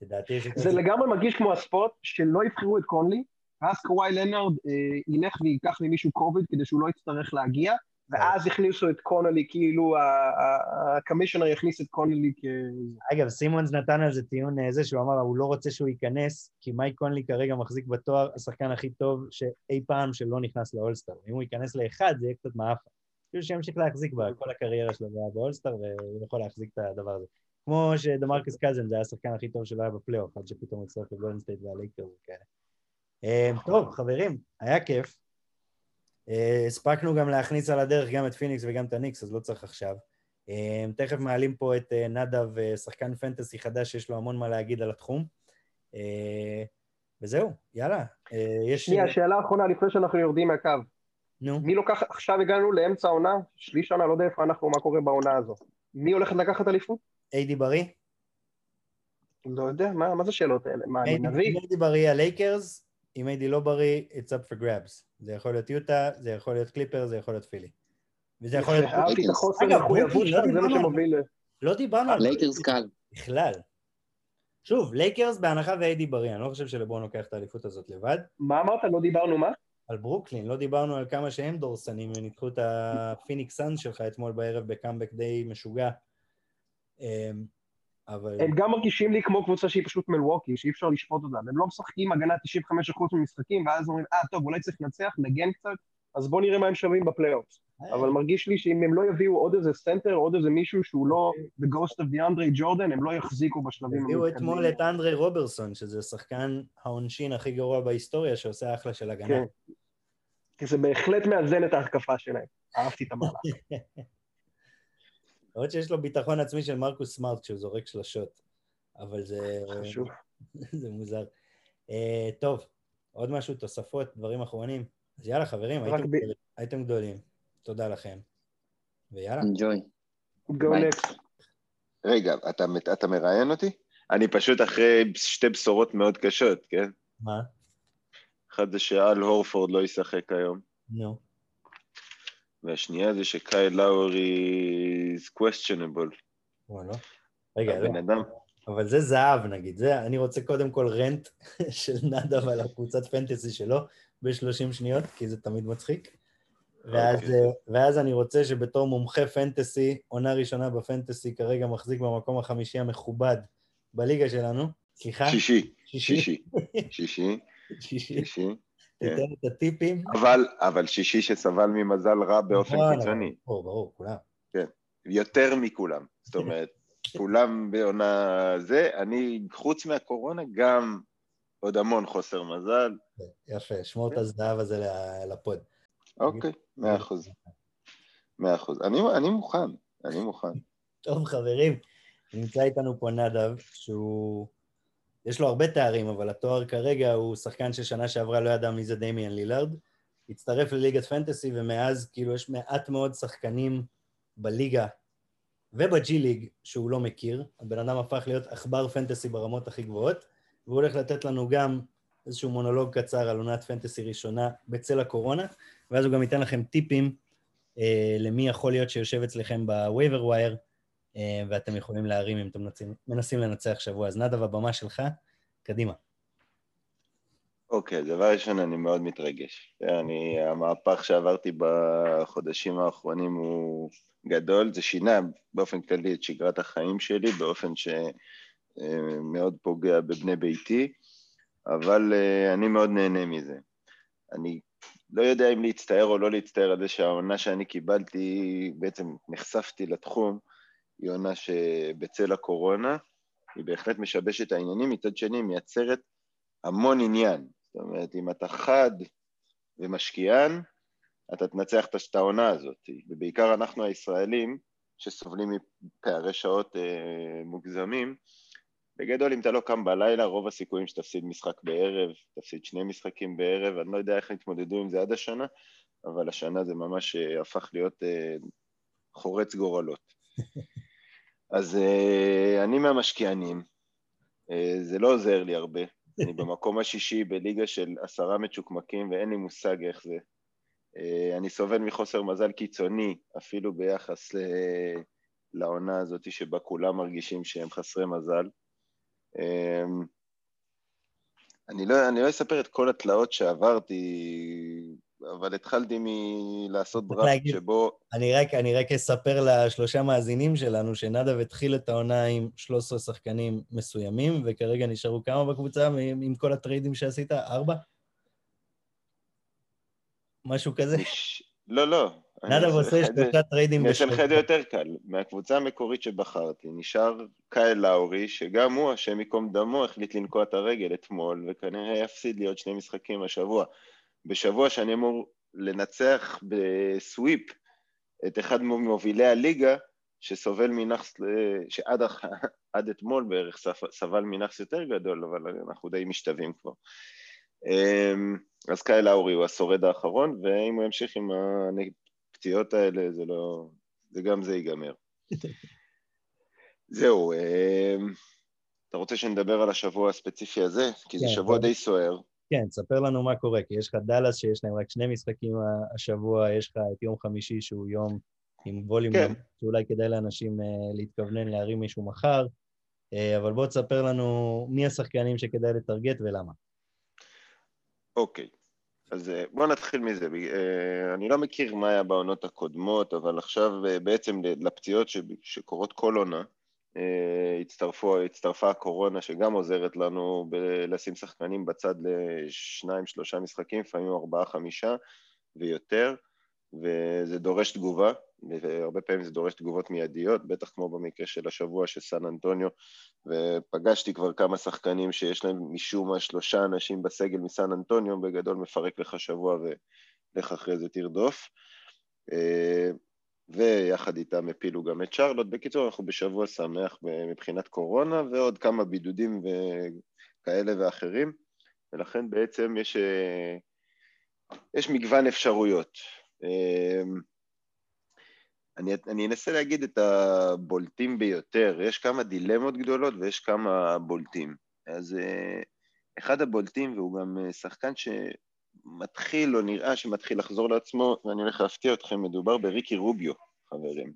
לדעתי יש... זה לגמרי מרגיש כמו הספוט שלא יבחרו את קונלי, ואז קוואי לנארד אה, ילך וייקח ממישהו קוביד כדי שהוא לא יצטרך להגיע, ואז הכניסו את קונלי, כאילו הקמישיונר יכניס את קונלי כ... אגב, סימונס נתן על זה טיעון אה, זה, שהוא אמר, הוא לא רוצה שהוא ייכנס, כי מייק קונלי כרגע מחזיק בתואר השחקן הכי טוב שאי פעם שלא נכנס לאולסטאר. אם הוא ייכנס לאחד, זה יהיה קצת מעפה. כאילו שימשיך להחזיק בה, כל הקריירה שלו באולסטאר, והוא יכול להחזיק את הדבר הזה. כמו שדמרקוס קאזינס זה היה השחקן הכי טוב שלו היה בפלייאוף, עד שפתאום הצטרף לגולדן סטייט והלייקרס וכאלה. אה, טוב, חברים, היה כיף. אה, הספקנו גם להכניס על הדרך גם את פיניקס וגם את הניקס, אז לא צריך עכשיו. אה, תכף מעלים פה את נדב, שחקן פנטסי חדש שיש לו המון מה להגיד על התחום. וזהו, יאללה. יש... שנייה, שאלה אחרונה לפני שאנחנו יורדים מהקו. נו, מי לוקח, עכשיו הגענו לאמצע העונה, שליש עונה, לא יודע איפה אנחנו, מה קורה בעונה הזו. מי הולכת לקחת אליפות? איידי בריא? לא יודע, מה, מה זה השאלות האלה? מה, אני נביא? אם איידי בריא הלייקרס, אם איידי לא בריא, it's up for grabs. זה יכול להיות יוטה, זה יכול להיות קליפרס, זה יכול להיות פילי. וזה יכול להיות... אהבתי את החוסר מחויבות ברוקלין, לא שלך, זה מה דיברנו על- שמוביל... ל- לא דיברנו על... לייקרס קל. בכלל. שוב, לייקרס בהנחה ואיידי בריא, אני לא חושב שלברון לוקח את האליפות הזאת לבד. מה אמרת? לא דיברנו מה? על ברוקלין, לא דיברנו על כמה שהם דורסנים, הם ניצחו את הפיניקס סאנס שלך אתמול בערב בקאמבק די משוגע. אמ, אבל... הם גם מרגישים לי כמו קבוצה שהיא פשוט מלווקי, שאי אפשר לשפוט אותם. הם לא משחקים הגנה 95% ממשחקים, ואז אומרים, אה, טוב, אולי צריך לנצח, נגן קצת, אז בואו נראה מה הם שווים בפלייאוף. אבל מרגיש לי שאם הם לא יביאו עוד איזה סנטר, עוד איזה מישהו שהוא לא The Ghost of DeAndre Jordan, הם לא יחזיקו בשלבים הביאו אתמול את אנדרי רוברסון, שזה שחקן העונשין הכי גרוע בהיסטוריה, שעושה אחלה של הגנה. כן. כי זה בהחלט מאזן את ההתקפה שלהם. אהבתי את המהלך. למרות שיש לו ביטחון עצמי של מרקוס סמארט כשהוא זורק שלשות, אבל זה... חשוב. זה מוזר. אה, טוב, עוד משהו, תוספות, דברים אחרונים. אז יאללה, חברים, הייתם ב- גדולים- הייתם גדולים. תודה לכם. ויאללה. אנג'וי. ביי. next. רגע, אתה, אתה מראיין אותי? אני פשוט אחרי שתי בשורות מאוד קשות, כן? מה? אחד זה שאל הורפורד לא ישחק היום, נו. והשנייה זה שקייל לאורי is questionable. וואלה. רגע, לא. הבן אדם, אבל זה זהב נגיד, זה, אני רוצה קודם כל רנט של נדב על הקבוצת פנטסי שלו ב-30 שניות, כי זה תמיד מצחיק. ואז, אוקיי. אה, ואז אני רוצה שבתור מומחה פנטסי, עונה ראשונה בפנטסי, כרגע מחזיק במקום החמישי המכובד בליגה שלנו. סליחה? שישי, שישי? שישי, שישי. תיתן את הטיפים. אבל, אבל שישי שסבל ממזל רע באופן קיצוני, ברור, ברור, כולם. יותר מכולם. זאת אומרת, כולם בעונה זה, אני, חוץ מהקורונה, גם עוד המון חוסר מזל. יפה, שמור את הזהב הזה לפוד. אוקיי, מאה אחוז. מאה אחוז. אני, אני מוכן, אני מוכן. טוב, חברים, נמצא איתנו פה נדב, שהוא... יש לו הרבה תארים, אבל התואר כרגע הוא שחקן ששנה שעברה לא ידע מי זה דמיאן לילארד. הצטרף לליגת פנטסי, ומאז כאילו יש מעט מאוד שחקנים בליגה ובג'י ליג שהוא לא מכיר. הבן אדם הפך להיות עכבר פנטסי ברמות הכי גבוהות, והוא הולך לתת לנו גם איזשהו מונולוג קצר על עונת פנטסי ראשונה בצל הקורונה, ואז הוא גם ייתן לכם טיפים אה, למי יכול להיות שיושב אצלכם ב waiver wire, ואתם יכולים להרים אם אתם מנסים, מנסים לנצח שבוע. אז נדב, הבמה שלך, קדימה. אוקיי, דבר ראשון, אני מאוד מתרגש. אני, המהפך שעברתי בחודשים האחרונים הוא גדול, זה שינה באופן כללי את שגרת החיים שלי, באופן שמאוד פוגע בבני ביתי, אבל אה, אני מאוד נהנה מזה. אני לא יודע אם להצטער או לא להצטער על זה שהעונה שאני קיבלתי, בעצם נחשפתי לתחום, היא עונה שבצל הקורונה, היא בהחלט משבשת את העניינים, מצד שני מייצרת המון עניין. זאת אומרת, אם אתה חד ומשקיען, אתה תנצח את העונה הזאת. ובעיקר אנחנו הישראלים, שסובלים מפערי שעות אה, מוגזמים, בגדול, אם אתה לא קם בלילה, רוב הסיכויים שתפסיד משחק בערב, תפסיד שני משחקים בערב, אני לא יודע איך התמודדו עם זה עד השנה, אבל השנה זה ממש אה, הפך להיות אה, חורץ גורלות. אז אה, אני מהמשקיענים, אה, זה לא עוזר לי הרבה, אני במקום השישי בליגה של עשרה מצ'וקמקים ואין לי מושג איך זה. אה, אני סובל מחוסר מזל קיצוני, אפילו ביחס ל- לעונה הזאת שבה כולם מרגישים שהם חסרי מזל. אני לא, אני לא אספר את כל התלאות שעברתי, אבל התחלתי מלעשות דראפט שבו... אני רק, אני רק אספר לשלושה מאזינים שלנו שנדב התחיל את העונה עם 13 שחקנים מסוימים, וכרגע נשארו כמה בקבוצה עם, עם כל הטריידים שעשית? ארבע? משהו כזה? מש- לא, לא. נדב עושה שלושה טריידים אני אעשה לך את זה יותר קל. מהקבוצה המקורית שבחרתי נשאר קייל לאורי, שגם הוא, השם ייקום דמו, החליט לנקוע את הרגל אתמול, וכנראה יפסיד לי עוד שני משחקים השבוע. בשבוע שאני אמור לנצח ב sweep את אחד ממובילי הליגה, שסובל מנאחס, שעד אח- עד אתמול בערך סבל מנאחס יותר גדול, אבל אנחנו די משתווים כבר. אמ, אז קאל לאורי הוא השורד האחרון, ואם הוא ימשיך עם הפציעות האלה, זה לא... זה גם זה ייגמר. זהו, אמ, אתה רוצה שנדבר על השבוע הספציפי הזה? כי זה כן, שבוע. די סוער. כן, תספר לנו מה קורה, כי יש לך דאלאס שיש להם רק שני משחקים ה- השבוע, יש לך את יום חמישי שהוא יום עם ווליום, כן. שאולי כדאי לאנשים אה, להתכוונן להרים מישהו מחר, אה, אבל בוא תספר לנו מי השחקנים שכדאי לטרגט ולמה. אוקיי, אז אה, בואו נתחיל מזה. אה, אני לא מכיר מה היה בעונות הקודמות, אבל עכשיו אה, בעצם לפציעות שקורות כל עונה, אה, הצטרפו, הצטרפה הקורונה שגם עוזרת לנו ב- לשים שחקנים בצד לשניים, שלושה משחקים, לפעמים ארבעה, חמישה ויותר, וזה דורש תגובה, והרבה פעמים זה דורש תגובות מיידיות, בטח כמו במקרה של השבוע של סן אנטוניו, ופגשתי כבר כמה שחקנים שיש להם משום מה שלושה אנשים בסגל מסן אנטוניו, בגדול מפרק לך שבוע ולך אחרי זה תרדוף. ויחד איתם הפילו גם את שרלוט. בקיצור, אנחנו בשבוע שמח מבחינת קורונה, ועוד כמה בידודים וכאלה ואחרים, ולכן בעצם יש, אה, יש מגוון אפשרויות. אה, אני, אני אנסה להגיד את הבולטים ביותר. יש כמה דילמות גדולות ויש כמה בולטים. אז אה, אחד הבולטים, והוא גם שחקן שמתחיל, או נראה שמתחיל לחזור לעצמו, ואני הולך להפתיע אתכם, מדובר בריקי רוביו, חברים.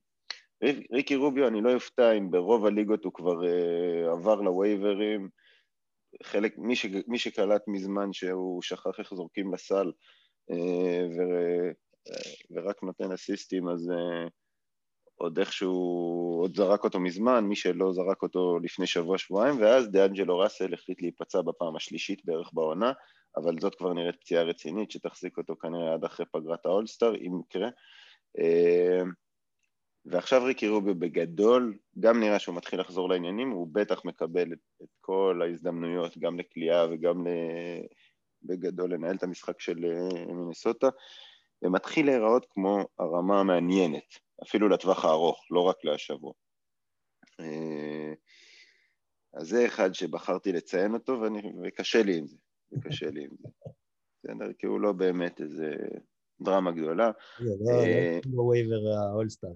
ריק- ריקי רוביו, אני לא אופתע אם ברוב הליגות הוא כבר uh, עבר לווייברים, חלק, מי, ש, מי שקלט מזמן שהוא שכח איך זורקים לסל, uh, ו, uh, ורק נותן אסיסטים, אז uh, עוד איכשהו, עוד זרק אותו מזמן, מי שלא זרק אותו לפני שבוע-שבועיים, ואז דיאנג'לו ראסל החליט להיפצע בפעם השלישית בערך בעונה, אבל זאת כבר נראית פציעה רצינית שתחזיק אותו כנראה עד אחרי פגרת האולסטאר, אם יקרה. Uh, ועכשיו ריקי רובי בגדול, גם נראה שהוא מתחיל לחזור לעניינים, הוא בטח מקבל את, את כל ההזדמנויות, גם לקליעה וגם ל... בגדול לנהל את המשחק של אה, מינסוטה, ומתחיל להיראות כמו הרמה המעניינת, אפילו לטווח הארוך, לא רק להשבוע. אה, אז זה אחד שבחרתי לציין אותו, ואני, וקשה לי עם זה, וקשה לי עם זה. בסדר? כי הוא לא באמת איזה דרמה גדולה. לא, לא כמו וייבר האולסטאר.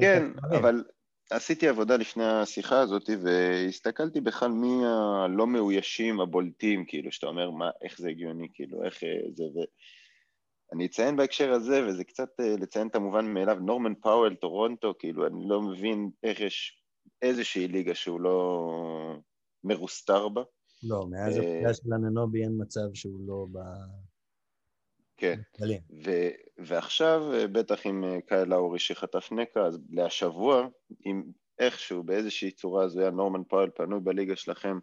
כן, אבל עשיתי עבודה לפני השיחה הזאת והסתכלתי בכלל מי הלא מאוישים הבולטים, כאילו, שאתה אומר, מה, איך זה הגיוני, כאילו, איך אה, זה, ואני אציין בהקשר הזה, וזה קצת אה, לציין את המובן מאליו, נורמן פאוול, טורונטו, כאילו, אני לא מבין איך יש איזושהי ליגה שהוא לא מרוסטר בה. לא, מאז אה, הפגיעה של אנונובי אין מצב שהוא לא ב... כן, ו- ועכשיו אה, בטח עם אה, קייל לאורי שחטף נקע, אז להשבוע, אם איכשהו באיזושהי צורה הזויה נורמן פאוול פנוי בליגה שלכם,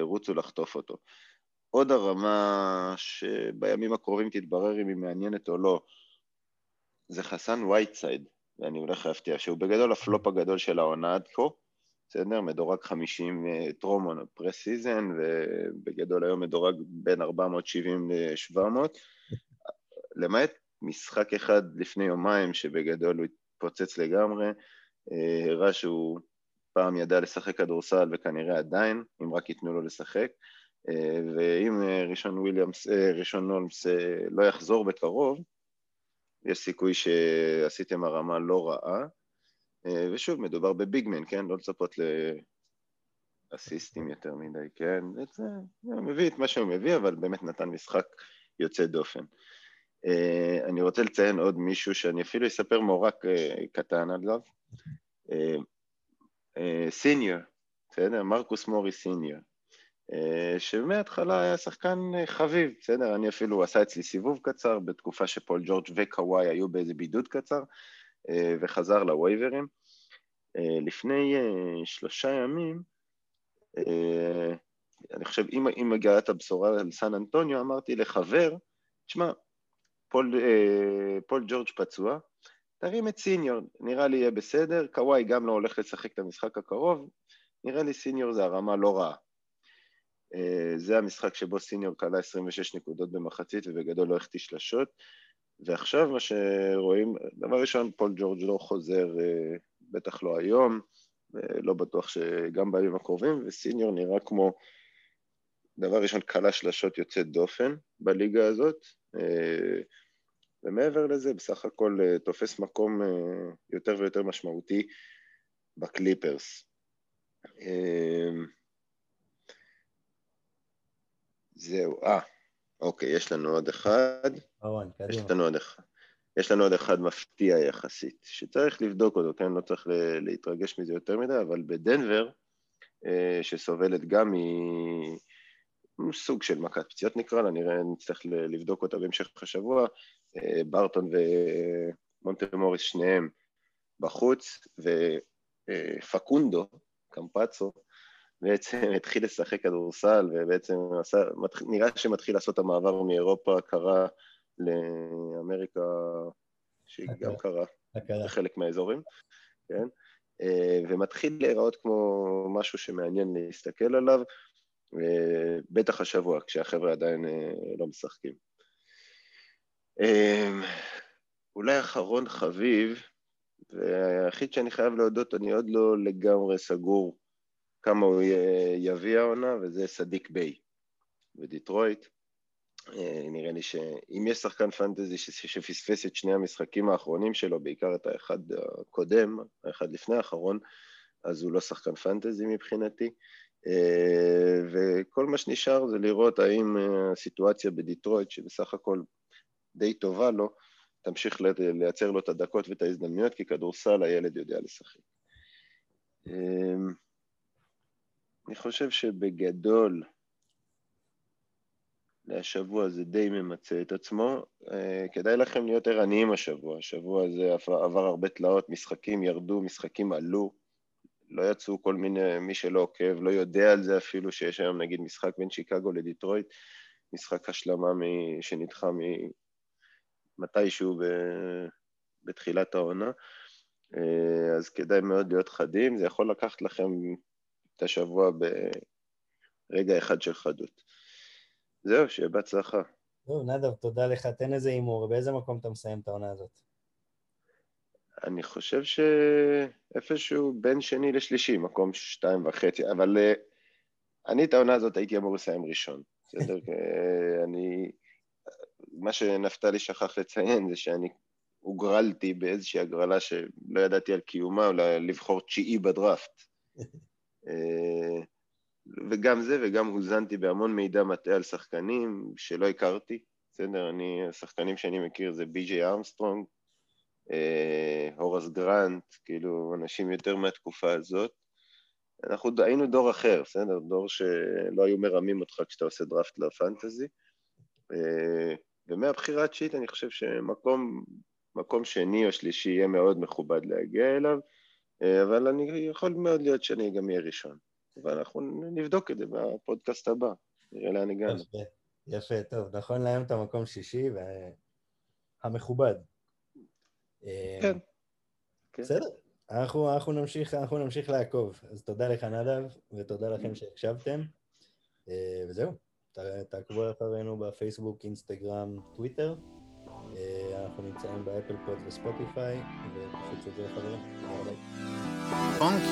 רוצו לחטוף אותו. עוד הרמה שבימים הקרובים תתברר אם היא מעניינת או לא, זה חסן וייטסייד, ואני הולך להפתיע, שהוא בגדול הפלופ הגדול של העונה עד כה, בסדר? מדורג 50 טרום pre season, ובגדול היום מדורג בין 470 ל-700. למעט משחק אחד לפני יומיים, שבגדול הוא התפוצץ לגמרי, אה, הראה שהוא פעם ידע לשחק כדורסל וכנראה עדיין, אם רק ייתנו לו לשחק, אה, ואם אה, ראשון וויליאמס, ראשון נולמס לא יחזור בקרוב, יש סיכוי שעשיתם הרמה לא רעה, ושוב, מדובר בביגמן, כן? לא לצפות לאסיסטים יותר מדי, כן? זה, הוא מביא את מה שהוא מביא, אבל באמת נתן משחק יוצא דופן. Uh, אני רוצה לציין עוד מישהו שאני אפילו אספר מורק uh, קטן עליו. סיניור, בסדר? מרקוס מורי סיניור. שמההתחלה היה שחקן חביב, בסדר? אני אפילו, עשה אצלי סיבוב קצר בתקופה שפול ג'ורג' וקוואי היו באיזה בידוד קצר, וחזר לווייברים. Uh, לפני uh, שלושה ימים, uh, אני חושב, אם, אם הגעת הבשורה על סן אנטוניו, אמרתי לחבר, תשמע, פול, אה, פול ג'ורג' פצוע, תרים את סיניור, נראה לי יהיה בסדר, קוואי גם לא הולך לשחק את המשחק הקרוב, נראה לי סיניור זה הרמה לא רעה. אה, זה המשחק שבו סיניור קלע 26 נקודות במחצית ובגדול לא החטיא שלשות, ועכשיו מה שרואים, דבר ראשון, פול ג'ורג' לא חוזר, אה, בטח לא היום, לא בטוח שגם בימים הקרובים, וסיניור נראה כמו, דבר ראשון, כלה שלשות יוצאת דופן בליגה הזאת, אה, ומעבר לזה, בסך הכל אה, תופס מקום אה, יותר ויותר משמעותי בקליפרס. זהו, אה, אוקיי, יש לנו עוד אחד. יש לנו עוד אחד. יש לנו עוד אחד מפתיע יחסית, שצריך לבדוק אותו, כן? לא צריך להתרגש מזה יותר מדי, אבל בדנבר, שסובלת גם סוג של מכת פציעות נקרא לה, נראה, נצטרך לבדוק אותה בהמשך השבוע. אה, ברטון ומונטמוריס שניהם בחוץ, ופקונדו, קמפצו, בעצם התחיל לשחק כדורסל, ובעצם עשה, נראה שמתחיל לעשות את המעבר מאירופה הקרה לאמריקה, שהיא גם קרה בחלק מהאזורים, כן? אה, ומתחיל להיראות כמו משהו שמעניין להסתכל עליו. בטח השבוע, כשהחבר'ה עדיין אה, לא משחקים. אולי אחרון חביב, והיחיד שאני חייב להודות, אני עוד לא לגמרי סגור כמה הוא יביא העונה, וזה סדיק ביי בדיטרויט. אה, נראה לי שאם יש שחקן פנטזי שפספס את שני המשחקים האחרונים שלו, בעיקר את האחד הקודם, האחד לפני האחרון, אז הוא לא שחקן פנטזי מבחינתי. אה, וכל מה שנשאר זה לראות האם אה, הסיטואציה בדיטרויט, שבסך הכל די טובה לו, תמשיך לייצר לו את הדקות ואת ההזדמנויות, כי כדורסל הילד יודע לשחק. אני חושב שבגדול להשבוע זה די ממצה את עצמו. אה, כדאי לכם להיות ערניים השבוע. השבוע הזה עבר, הרבה תלאות, משחקים ירדו, משחקים עלו. לא יצאו כל מיני, מי שלא עוקב, לא יודע על זה אפילו שיש היום נגיד משחק בין שיקגו לדיטרויט, משחק השלמה מ... שנדחה מתישהו ב... בתחילת העונה. אה, אז כדאי מאוד להיות חדים, זה יכול לקחת לכם את השבוע ברגע אחד של חדות. זהו, שיהיה בהצלחה. זהו, נדב, תודה לך. תן איזה הימור, באיזה מקום אתה מסיים את העונה הזאת? אני חושב שאיפשהו בין שני לשלישי, מקום שתיים וחצי, אבל uh, אני את העונה הזאת הייתי אמור לסיים ראשון, בסדר? אה, אני... מה שנפתלי שכח לציין זה שאני הוגרלתי באיזושהי הגרלה שלא ידעתי על קיומה, אולי לבחור תשיעי בדראפט. וגם זה, וגם הוזנתי בהמון מידע מטעה על שחקנים שלא הכרתי, בסדר? אני, השחקנים שאני מכיר זה בי.ג'יי ארמסטרונג, אה, הורס גרנט, כאילו אנשים יותר מהתקופה הזאת. אנחנו היינו דור אחר, בסדר? דור שלא היו מרמים אותך כשאתה עושה דראפט לפנטזי. אה, ומהבחירה התשיעית אני חושב שמקום מקום שני או שלישי יהיה מאוד מכובד להגיע אליו, אה, אבל אני יכול מאוד להיות שאני גם אהיה ראשון. ואנחנו נבדוק את זה בפודקאסט הבא, נראה לאן הגענו. יפה, יפה, טוב, נכון להיום את המקום שישי והמכובד. אה, כן. כן. בסדר, אנחנו, אנחנו, נמשיך, אנחנו נמשיך לעקוב. אז תודה לך נדב, ותודה לכם שהקשבתם. אה, וזהו, תעקבו אחרינו בפייסבוק, אינסטגרם, טוויטר. אה, אנחנו נמצאים באפל פוד וספוטיפיי, ותפיצו את זה לחברים. יאללה ביי. Funk.